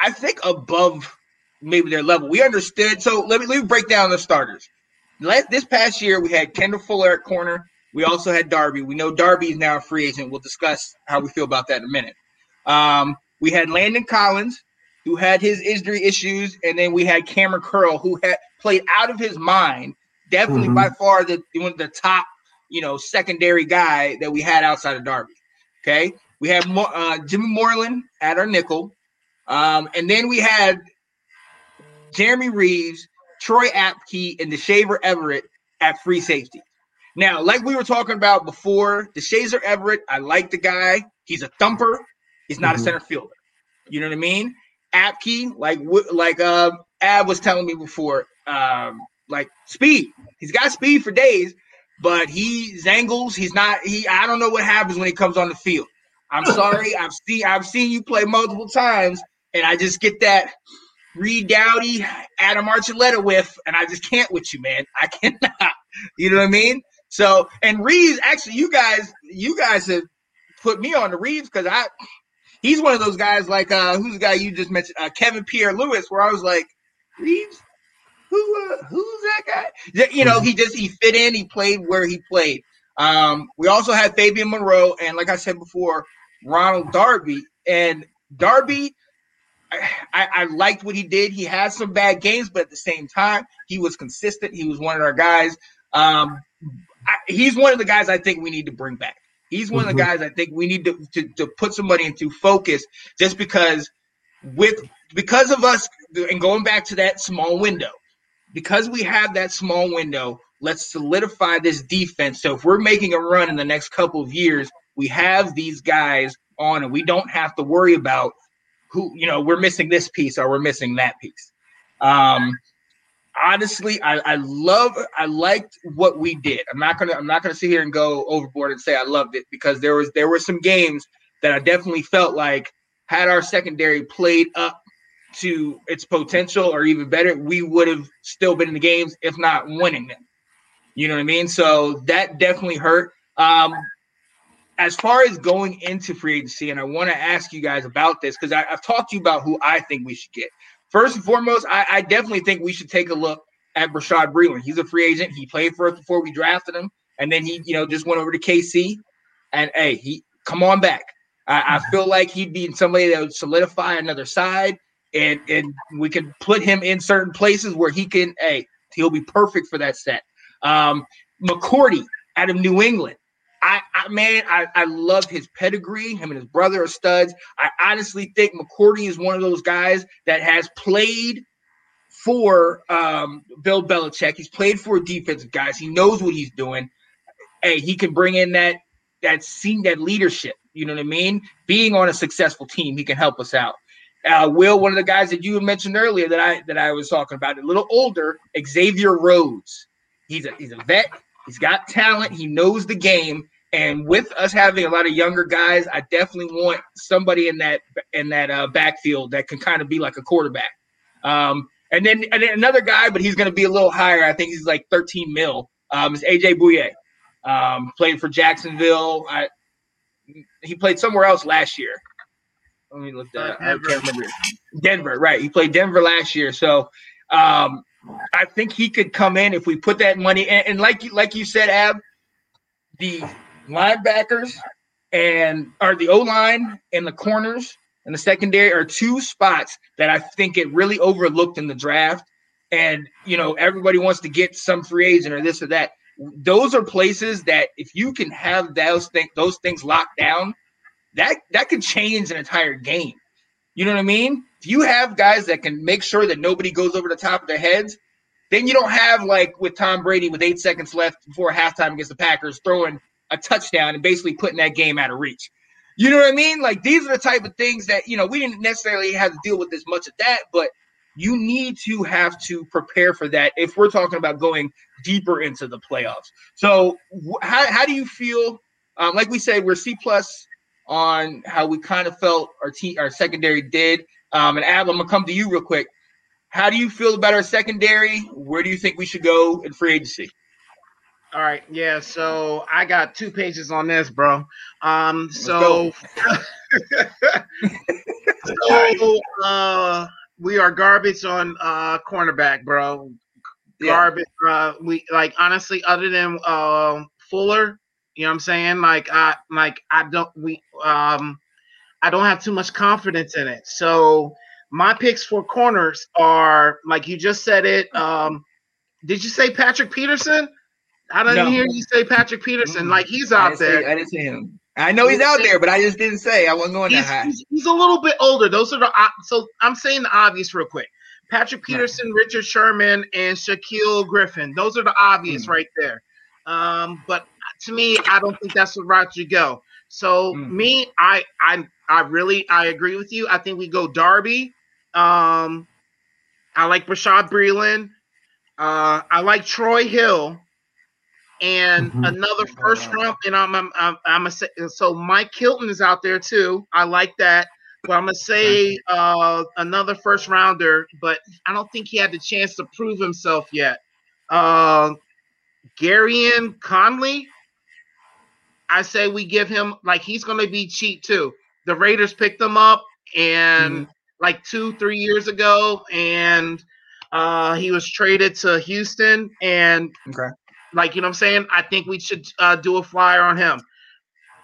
i think above maybe their level. We understood so let me let me break down the starters. Last, this past year we had kendall fuller at corner we also had Darby. We know Darby is now a free agent. We'll discuss how we feel about that in a minute. Um, we had Landon Collins, who had his injury issues, and then we had Kameron Curl, who had played out of his mind. Definitely Mhm. by far the one of the top, you know, secondary guy that we had outside of Darby. Okay, we had uh, Jimmy Moreland at our nickel, um, and then we had Jeremy Reaves, Troy Apke, and Deshazor Everett at free safety. Now, like we were talking about before, Deshazor Everett, I like the guy. He's a thumper. He's not Mhm. a center fielder. You know what I mean? Apke, like like uh, Ab was telling me before, um, like speed. He's got speed for days, but he zangles. He's not. He. I don't know what happens when he comes on the field. I'm sorry. I've seen. I've seen you play multiple times, and I just get that Reed Doughty, Adam Archuleta whiff, and I just can't with you, man. I cannot. You know what I mean? So, and Reaves, actually, you guys, you guys have put me on the Reaves because I, he's one of those guys like uh who's the guy you just mentioned, uh, Kevin Pierre-Louis, where I was like, Reaves, who, uh, who's that guy? You know, he just he fit in, he played where he played. Um, we also had Fabian Moreau, and like I said before, Ronald Darby, and Darby. I, I liked what he did. He had some bad games, but at the same time, he was consistent. He was one of our guys. Um, I, he's one of the guys I think we need to bring back. He's one of the Mhm. guys I think we need to, to to put somebody into focus just because with because of us and going back to that small window, because we have that small window, let's solidify this defense. So if we're making a run in the next couple of years, we have these guys on and we don't have to worry about who, you know, we're missing this piece or we're missing that piece. Um, honestly, I, I love I liked what we did. I'm not gonna I'm not gonna sit here and go overboard and say I loved it because there was there were some games that I definitely felt like had our secondary played up to its potential or even better, we would have still been in the games, if not winning them. You know what I mean? So that definitely hurt. Um, as far as going into free agency, and I want to ask you guys about this because I've talked to you about who I think we should get. First and foremost, I, I definitely think we should take a look at Bashaud Breeland. He's a free agent. He played for us before we drafted him, and then he, you know, just went over to KC. And hey, he come on back. I, I feel like he'd be somebody that would solidify another side, and and we could put him in certain places where he can. Hey, he'll be perfect for that set. Um, McCourty out of New England. I, I man, I, I love his pedigree. Him and his brother are studs. I honestly think McCourty is one of those guys that has played for um, Bill Belichick. He's played for defensive guys. He knows what he's doing. Hey, he can bring in that that scene, that leadership. You know what I mean? Being on a successful team, he can help us out. Uh, Will, one of the guys that you mentioned earlier that I that I was talking about, a little older, Xavier Rhodes. He's a he's a vet. He's got talent. He knows the game. And with us having a lot of younger guys, I definitely want somebody in that in that uh, backfield that can kind of be like a quarterback. Um, And then and then another guy, but he's going to be a little higher. I think he's like 13 mil. Um, is AJ Bouye. Um, played for Jacksonville. I, he played somewhere else last year. Let me look that. up. I can't remember. Denver, right? He played Denver last year. So um, I think he could come in if we put that money. And, and like you, like you said, Ab, the linebackers and or the O line and the corners and the secondary are two spots that I think get really overlooked in the draft. And you know, everybody wants to get some free agent or this or that. Those are places that if you can have those things those things locked down, that that could change an entire game. You know what I mean? You have guys that can make sure that nobody goes over the top of their heads, then you don't have like with Tom Brady with eight seconds left before halftime against the Packers throwing a touchdown and basically putting that game out of reach. You know what I mean? Like these are the type of things that you know we didn't necessarily have to deal with as much of that, but you need to have to prepare for that if we're talking about going deeper into the playoffs. So how, how do you feel? Um, like we said, we're C plus on how we kind of felt our team, our secondary did. Um, and Ab, I'm gonna come to you real quick. How do you feel about our secondary? Where do you think we should go in free agency? All right, yeah. So I got two pages on this, bro. Um, so, so uh, we are garbage on uh cornerback, bro. Yeah. Garbage. Uh, we like honestly, other than uh, Fuller, you know what I'm saying? Like I like I don't we um I don't have too much confidence in it. So my picks for corners are like you just said it. Um, did you say Patrick Peterson? I didn't No. hear you say Patrick Peterson. Mm-mm. Like he's out say, there. I didn't say him. I know he's out there, but I just didn't say. I wasn't going that He's, high. he's, he's a little bit older. Those are the so I'm saying the obvious real quick. Patrick Right. Peterson, Richard Sherman, and Shaquill Griffin. Those are the obvious Mm. right there. Um, but to me, I don't think that's the route you go. So Mm. me, I I I really I agree with you. I think we go Darby. Um, I like Bashaud Breeland. Uh, I like Troy Hill, and Mhm. another first round. And I'm I'm I'm, I'm gonna say so. Mike Hilton is out there too. I like that. But I'm gonna say uh, another first rounder, but I don't think he had the chance to prove himself yet. Uh, Gareon Conley, I say we give him like he's gonna be cheap too. The Raiders picked him up and like two, three years ago, and uh, he was traded to Houston. And Okay. like you know what I'm saying, I think we should uh, do a flyer on him.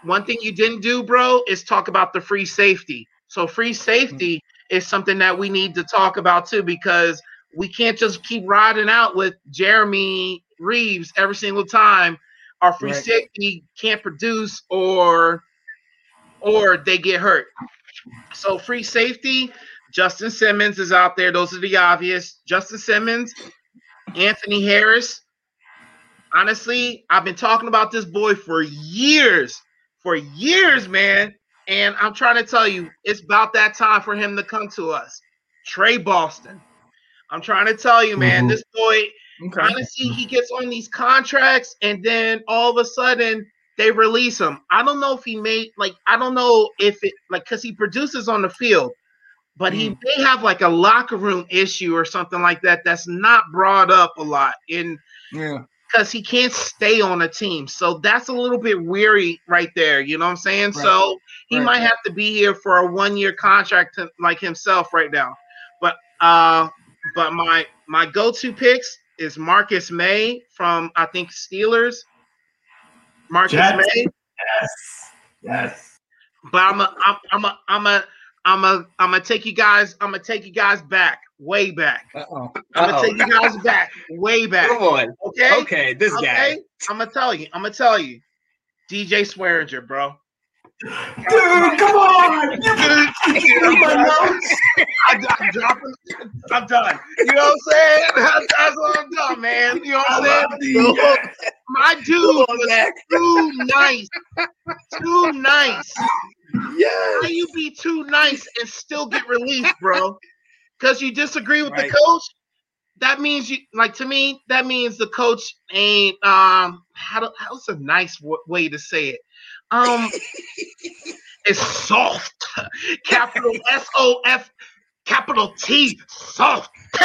One thing you didn't do, bro, is talk about the free safety. So free safety is something that we need to talk about too, because we can't just keep riding out with Jeremy Reaves every single time. Our free Right. safety can't produce or or they get hurt. So free safety, Justin Simmons is out there. Those are the obvious. Justin Simmons, Anthony Harris. Honestly, I've been talking about this boy for years, for years, man. And I'm trying to tell you, it's about that time for him to come to us. Tre Boston. I'm trying to tell you, man, Mhm. this boy, Okay. honestly, he gets on these contracts and then all of a sudden they release him. I don't know if he made like I don't know if it like because he produces on the field, but he may have like a locker room issue or something like that that's not brought up a lot in Yeah. because he can't stay on a team. So that's a little bit weary right there. You know what I'm saying? Right. So he Right. might have to be here for a one year contract to, like himself right now. But uh but my my go-to picks is Marcus Maye from I think Steelers. Marcus Jets. Maye. Yes. Yes. But I'm a I'm I'm a I'm a I'm a I'm gonna take you guys I'm gonna take you guys back way back. Uh-oh. Uh-oh. I'm gonna take you guys back way back. Come on. Okay. Okay, this guy. Okay, I'm gonna tell you. I'm gonna tell you. DJ Swearinger, bro. Dude, come on. You Dude, my notes. I'm, I'm dropping. I'm done. You know what I'm saying? That's, that's what I'm done, man. You know what I'm saying? DJ. My dude was too nice. Too nice. Yes. How you be too nice and still get released, bro? Because you disagree with Right. the coach. That means you like to me. That means the coach ain't um. How do, how's a nice w- way to say it? Um, it's soft. Capital S O F capital T, soft.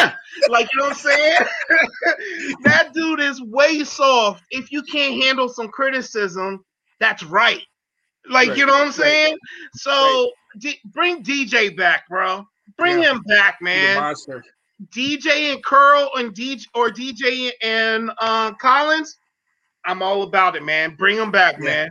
like you know what I'm saying? that dude is way soft. If you can't handle some criticism, that's right. Like Right, you know what I'm right, saying? So D- bring DJ back, bro. Bring Yeah. him back, man. monster. DJ and Curl and DJ or DJ and uh, Collins. I'm all about it, man. Bring them back, Yeah. man.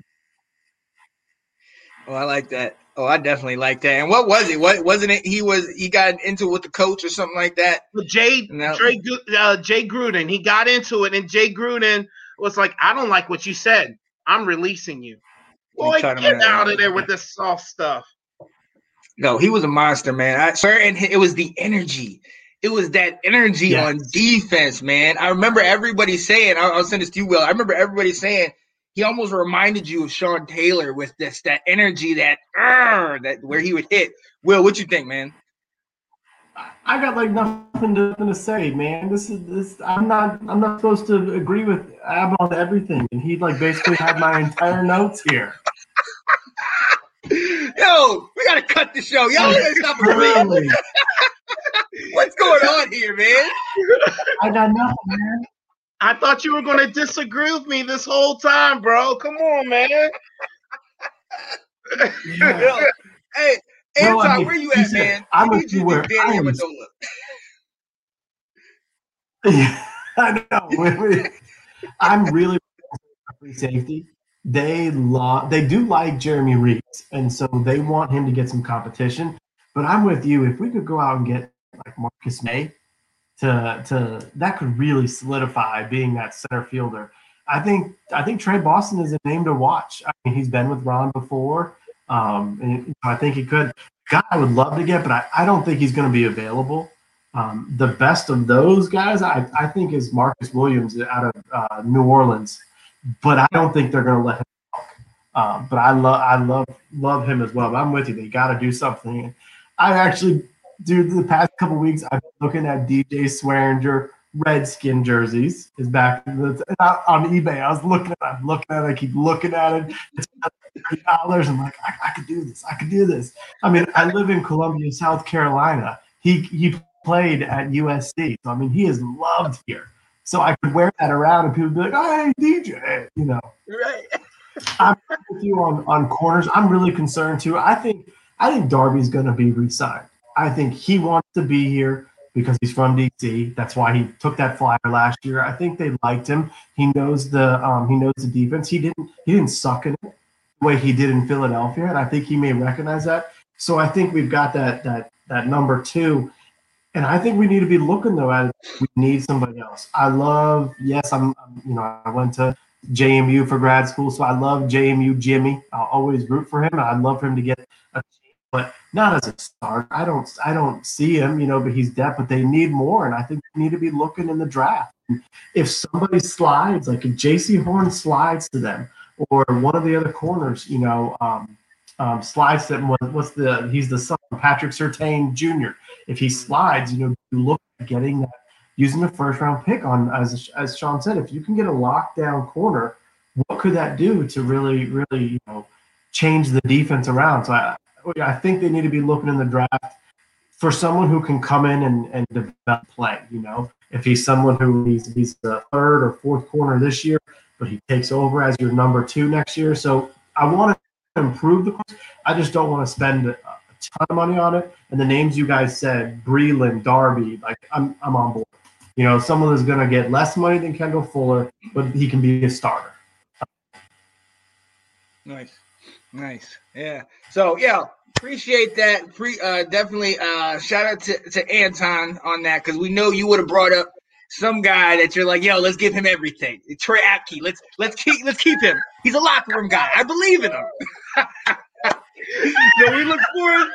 Oh, I like that. Oh, I definitely like that. And what was it? What wasn't it? He was he got into it with the coach or something like that. Jay. Jay, uh, Jay Gruden, he got into it, and Jay Gruden was like, "I don't like what you said. I'm releasing you." Boy, get out. out of there with this soft stuff. No, he was a monster, man. I swear, and it was the energy. It was that energy Yes. on defense, man. I remember everybody saying, I'll, I'll send this to you, Will. I remember everybody saying he almost reminded you of Sean Taylor with this that energy, that "Arr," that where he would hit. Will, what you think, man? I got like nothing to, nothing to say, man. This is this. I'm not. I'm not supposed to agree with Ab on everything, and he like basically had my entire notes here. Yo, we gotta cut the show. We gotta stop agreeing. What's going on here, man? I got nothing, man. I thought you were going to disagree with me this whole time, bro. Come on, man. Yeah. Yo, hey, No, Anton, I mean, where you at, said, man? I'm with need you you where to do Danny I am. I know. We- we- I'm really free safety. They love. They do like Jeremy Reaves, and so they want him to get some competition. But I'm with you. If we could go out and get like Marcus Maye, to to that could really solidify being that center fielder. I think I think Tre Boston is a name to watch. I mean, he's been with Ron before. Um, and I think he could. Guy I would love to get, but I, I don't think he's going to be available. Um, the best of those guys, I, I think, is Marcus Williams out of uh, New Orleans, but I don't think they're going to let him. Um, but I love I love love him as well. But I'm with you. They got to do something. I actually, dude, the past couple weeks, I've been looking at DJ Swearinger Redskin jerseys. Is back on eBay. I was looking at, it, I'm looking at, it, I keep looking at it. It's thirty dollars. I'm like, I, I could do this. I could do this. I mean, I live in Columbia, South Carolina. He he played at USC. So I mean, he is loved here. So I could wear that around, and people would be like, "Oh, hey, DJ," you know. Right. I'm with you on on corners. I'm really concerned too. I think I think Darby's going to be re-signed. I think he wants to be here because he's from DC. That's why he took that flyer last year. I think they liked him. He knows the um, he knows the defense. He didn't he didn't suck in it the way he did in Philadelphia, and I think he may recognize that. So I think we've got that that that number two. And I think we need to be looking though at we need somebody else. I love yes, I'm, I'm you know I went to JMU for grad school, so I love JMU Jimmy. I'll always root for him. I'd love for him to get but not as a star. I don't I don't see him, you know, but he's depth. But they need more, and I think they need to be looking in the draft. If somebody slides, like if Jaycee Horn slides to them, or one of the other corners, you know, um, um, slides them. What's the? He's the son, Patrick Surtain Jr. If he slides, you know, you look at getting that using the first round pick on as as Sean said, if you can get a lockdown corner, what could that do to really really you know change the defense around? So I I think they need to be looking in the draft for someone who can come in and, and develop play. You know, if he's someone who he's he's the third or fourth corner this year, but he takes over as your number two next year. So I want to improve the course. I just don't want to spend a ton of money on it. And the names you guys said, Breeland, Darby, like I'm I'm on board. You know, someone is going to get less money than Kendall Fuller, but he can be a starter. Nice. Nice. Yeah. So yeah, appreciate that. Pre uh definitely uh shout out to, to Anton on that because we know you would have brought up some guy that you're like, yo, let's give him everything. Trey Apke, let's let's keep let's keep him. He's a locker room guy. I believe in him. so we look forward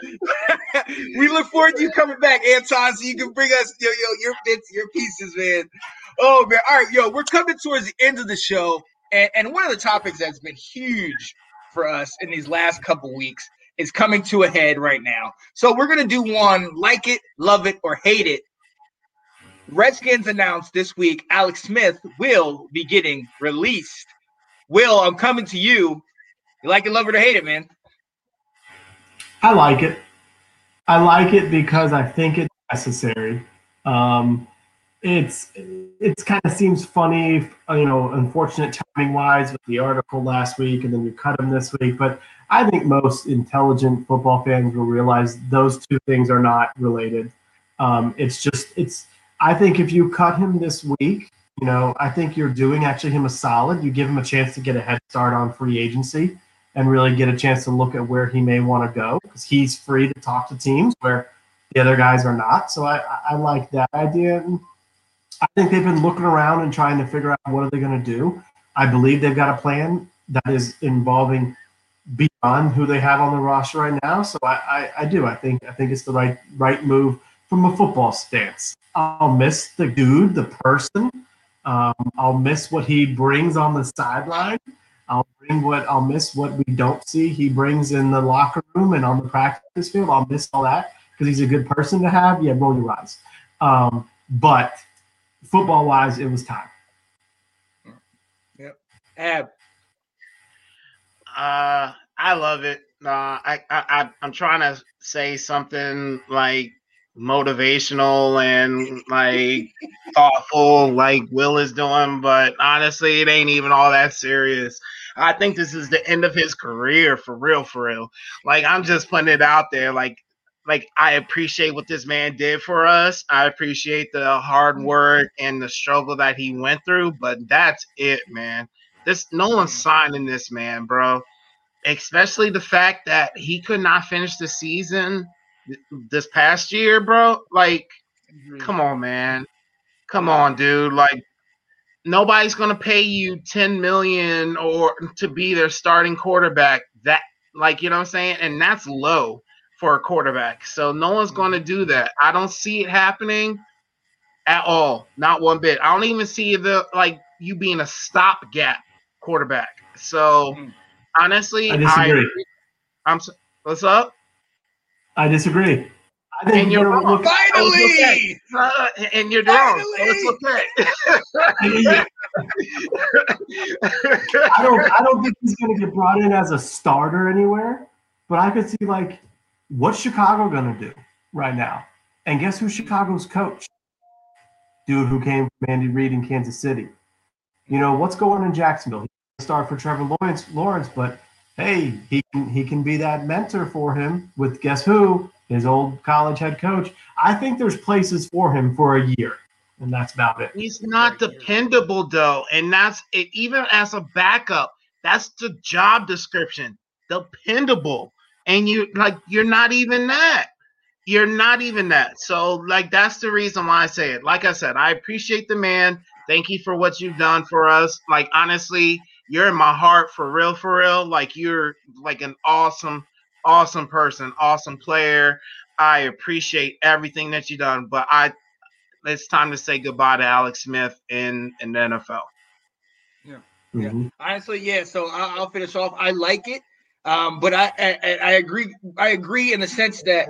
we look forward to you coming back, Anton, so you can bring us yo yo your bits, your pieces, man. Oh man. All right, yo, we're coming towards the end of the show. And, and one of the topics that's been huge for us in these last couple weeks is coming to a head right now. So we're gonna do one like it, love it, or hate it. Redskins announced this week Alex Smith will be getting released. Will, I'm coming to you. You like it, love it, or hate it, man? I like it. I like it because I think it's necessary. Um, it's it's kind of seems funny, you know, unfortunate timing wise with the article last week, and then you cut him this week. But I think most intelligent football fans will realize those two things are not related. Um, it's just it's. I think if you cut him this week, you know, I think you're doing actually him a solid. You give him a chance to get a head start on free agency and really get a chance to look at where he may want to go because he's free to talk to teams where the other guys are not. So I, I like that idea. I think they've been looking around and trying to figure out what are they going to do. I believe they've got a plan that is involving beyond who they have on the roster right now. So I, I, I do. I think I think it's the right right move from a football stance. I'll miss the dude, the person. Um, I'll miss what he brings on the sideline. I'll bring what I'll miss what we don't see he brings in the locker room and on the practice field. I'll miss all that because he's a good person to have. Yeah, roll your eyes. Um, but football wise, it was time. Yep. Ab. Uh, I love it. Uh, I, I, I, I'm trying to say something like motivational and like thoughtful, like Will is doing, but honestly, it ain't even all that serious. I think this is the end of his career for real, for real. Like I'm just putting it out there. Like, like I appreciate what this man did for us. I appreciate the hard work and the struggle that he went through, but that's it, man. This no one's signing this man, bro. Especially the fact that he could not finish the season this past year, bro. Like, come on, man. Come on, dude. Like, nobody's gonna pay you 10 million or to be their starting quarterback. That like you know what I'm saying? And that's low for a quarterback. So no one's gonna do that. I don't see it happening at all. Not one bit. I don't even see the like you being a stopgap quarterback. So Mm. Honestly, I disagree. I, am what's up? I disagree. I think And you you're wrong. look at- Finally! Uh, and you're wrong. So it's okay. I don't I don't think he's gonna get brought in as a starter anywhere, but I could see like what's Chicago gonna do right now? And guess who's Chicago's coach? Dude who came from Andy Reid in Kansas City. You know, what's going on in Jacksonville? He's a star for Trevor Lawrence Lawrence, but hey, he can he can be that mentor for him with guess who? His old college head coach. I think there's places for him for a year, and that's about it. He's not dependable though, and that's it. Even as a backup, that's the job description. Dependable, and you like you're not even that. You're not even that. So like that's the reason why I say it. Like I said, I appreciate the man. Thank you for what you've done for us. Like honestly, you're in my heart for real, for real. Like you're like an awesome, awesome person, awesome player. I appreciate everything that you've done, but I it's time to say goodbye to Alex Smith in, in the NFL. Yeah. Mhm. Honestly, yeah. So I'll, I'll finish off. I like it, um, but I, I I agree. I agree in the sense that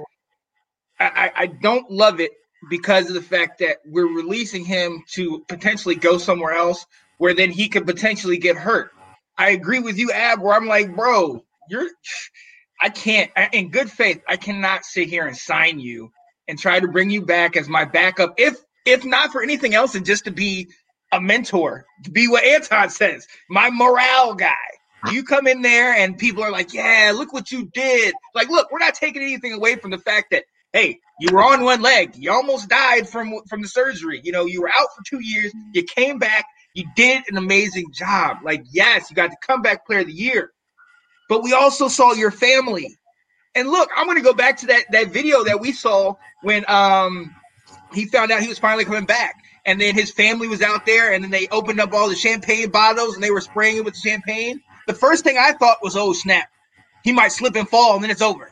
I, I I don't love it because of the fact that we're releasing him to potentially go somewhere else where then he could potentially get hurt. I agree with you, Ab. Where I'm like, bro, you're. I can't. In good faith, I cannot sit here and sign you and try to bring you back as my backup. If if not for anything else, and just to be a mentor, to be what Anton says, my morale guy. You come in there and people are like, "Yeah, look what you did." Like, look, we're not taking anything away from the fact that hey, you were on one leg, you almost died from from the surgery. You know, you were out for two years, you came back, you did an amazing job. Like, yes, you got the comeback player of the year, but we also saw your family. And look, I'm going to go back to that that video that we saw when um he found out he was finally coming back. And then his family was out there, and then they opened up all the champagne bottles and they were spraying it with champagne. The first thing I thought was, oh snap, he might slip and fall, and then it's over.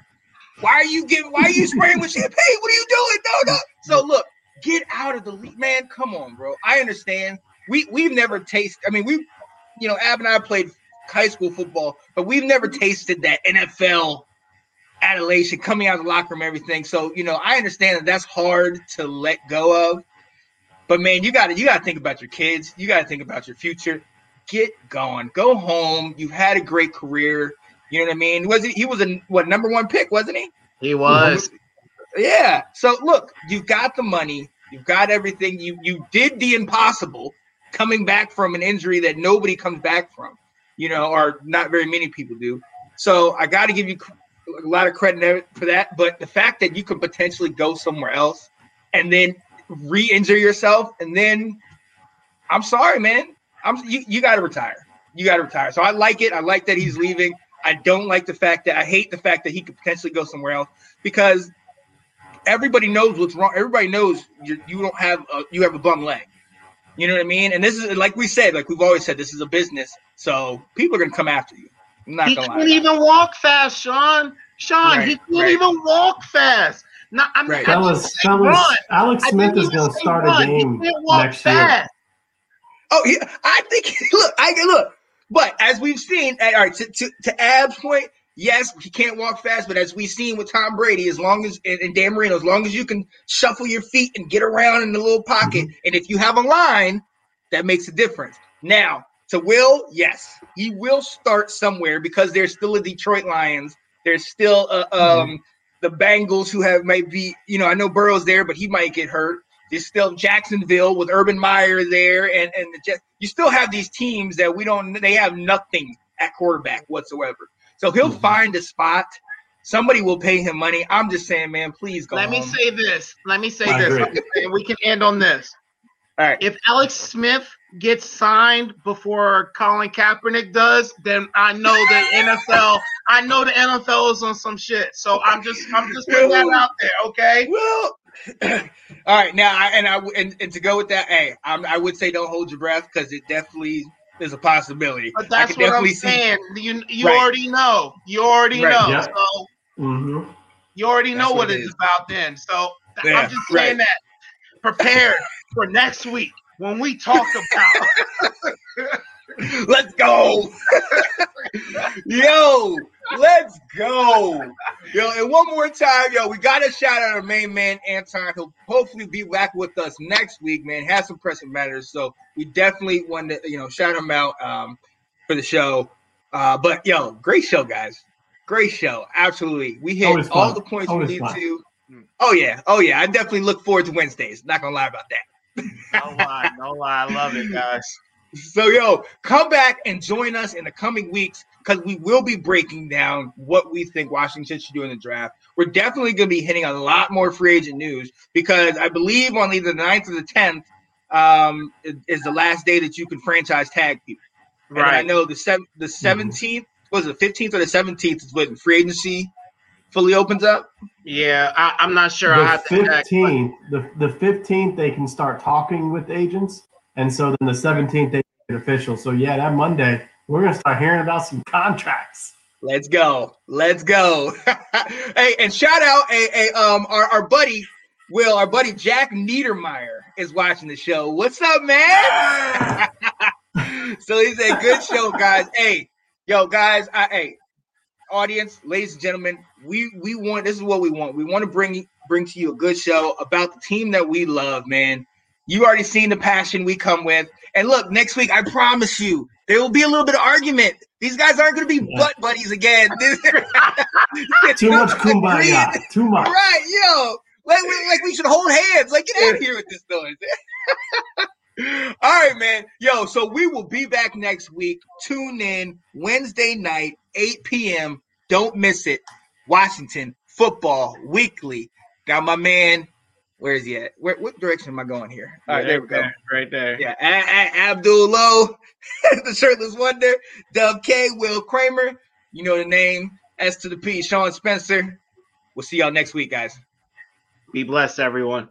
Why are you giving? Why are you spraying with champagne? What are you doing? No, no. So look, get out of the league, man. Come on, bro. I understand. We we've never tasted. I mean, we, you know, Ab and I played high school football, but we've never tasted that NFL adulation coming out of the locker room, everything. So you know, I understand that that's hard to let go of. But man, you got to you got to think about your kids. You got to think about your future. Get going. Go home. You've had a great career. You know what I mean? Was he? He was a what number one pick, wasn't he? He was. Yeah. So look, you've got the money, you've got everything. You you did the impossible, coming back from an injury that nobody comes back from, you know, or not very many people do. So I got to give you a lot of credit for that. But the fact that you could potentially go somewhere else and then re-injure yourself, and then I'm sorry, man. I'm you, you got to retire. You got to retire. So I like it. I like that he's leaving. I don't like the fact that I hate the fact that he could potentially go somewhere else because everybody knows what's wrong. Everybody knows you, you don't have a, you have a bum leg. You know what I mean? And this is like we said, like we've always said, this is a business, so people are gonna come after you. I'm not He gonna lie. couldn't even walk fast, Sean. Sean, he Right, couldn't right. even walk fast. No, I'm Right. I didn't Fellas, say fellas, run. Alex Smith is going to start run. a game he can't walk next year. Oh, yeah, I think look, I look, but as we've seen, eh, all right, to, to, to Ab's point, yes, he can't walk fast, but as we've seen with Tom Brady, as long as and, and Dan Marino, as long as you can shuffle your feet and get around in the little pocket, and if you have a line, that makes a difference. Now, to Will, yes, he will start somewhere because there's still a Detroit Lions. There's still uh, um the Bengals who have might be, you know, I know Burrow's there, but he might get hurt. There's still Jacksonville with Urban Meyer there, and and the Jets. You still have these teams that we don't. They have nothing at quarterback whatsoever. So he'll Mhm. find a spot. Somebody will pay him money. I'm just saying, man, please go. Let me say this. Let me say I this. agree. and we can end on this. All right. If Alex Smith gets signed before Colin Kaepernick does, then I know the NFL. I know the NFL is on some shit. So I'm just, I'm just putting that out there. Okay. Well, all right. Now, I, and I and, and to go with that, hey, I'm, I would say don't hold your breath because it definitely is a possibility. But that's could what I'm definitely see- saying. You, you Right. already know. You already Right. know. Yeah. So hmm you already That's know what what it's is. about then. So Yeah, I'm just saying right. that prepared for next week when we talk about Let's go. yo, let's go. Yo, and one more time, yo, we got to shout out our main man, Anton. He'll hopefully be back with us next week, man. Has some pressing matters. So we definitely want to, you know, shout him out um, for the show. Uh, but yo, great show, guys. Great show. Absolutely. We hit Always all fun. the points Always we need fun. to. Oh, yeah. Oh, yeah. I definitely look forward to Wednesdays. Not going to lie about that. no lie, no lie. I love it, guys. So, yo, come back and join us in the coming weeks because we will be breaking down what we think Washington should do in the draft. We're definitely going to be hitting a lot more free agent news because I believe on either the 9th or the 10th um, is- is the last day that you can franchise tag people. And I know the sev- the 17th, was it the 15th or the 17th is when free agency fully opens up. Yeah, I, I'm not sure. I The have to check. but- fifteenth, the the fifteenth, they can start talking with agents, and so then the seventeenth they make it official. So yeah, that Monday we're gonna start hearing about some contracts. Let's go. Let's go. hey, and shout out a, a um our, our buddy Will, our buddy Jack Niedermeyer is watching the show. What's up, man? so he said, good show, guys. Hey, yo, guys, I hey, audience, ladies and gentlemen, we we want this is what we want. We want to bring bring to you a good show about the team that we love, man. You already seen the passion we come with. And look, next week, I promise you, there will be a little bit of argument. These guys aren't going to be Yeah. butt buddies again. Too much kumbaya. Too much. Right, yo. Like, we- like we should hold hands. Like, get out of here with this noise. All right, man. Yo, so we will be back next week. Tune in Wednesday night, 8 p.m. Don't miss it. Washington Football Weekly. Got my man. Where is he at? Where, what direction am I going here? All right, there we go. Right there. Yeah, a- a- Abdul Lowe, the shirtless wonder, Dub K, Will Kramer. You know the name. S to the P, Sean Spencer. We'll see y'all next week, guys. Be blessed, everyone.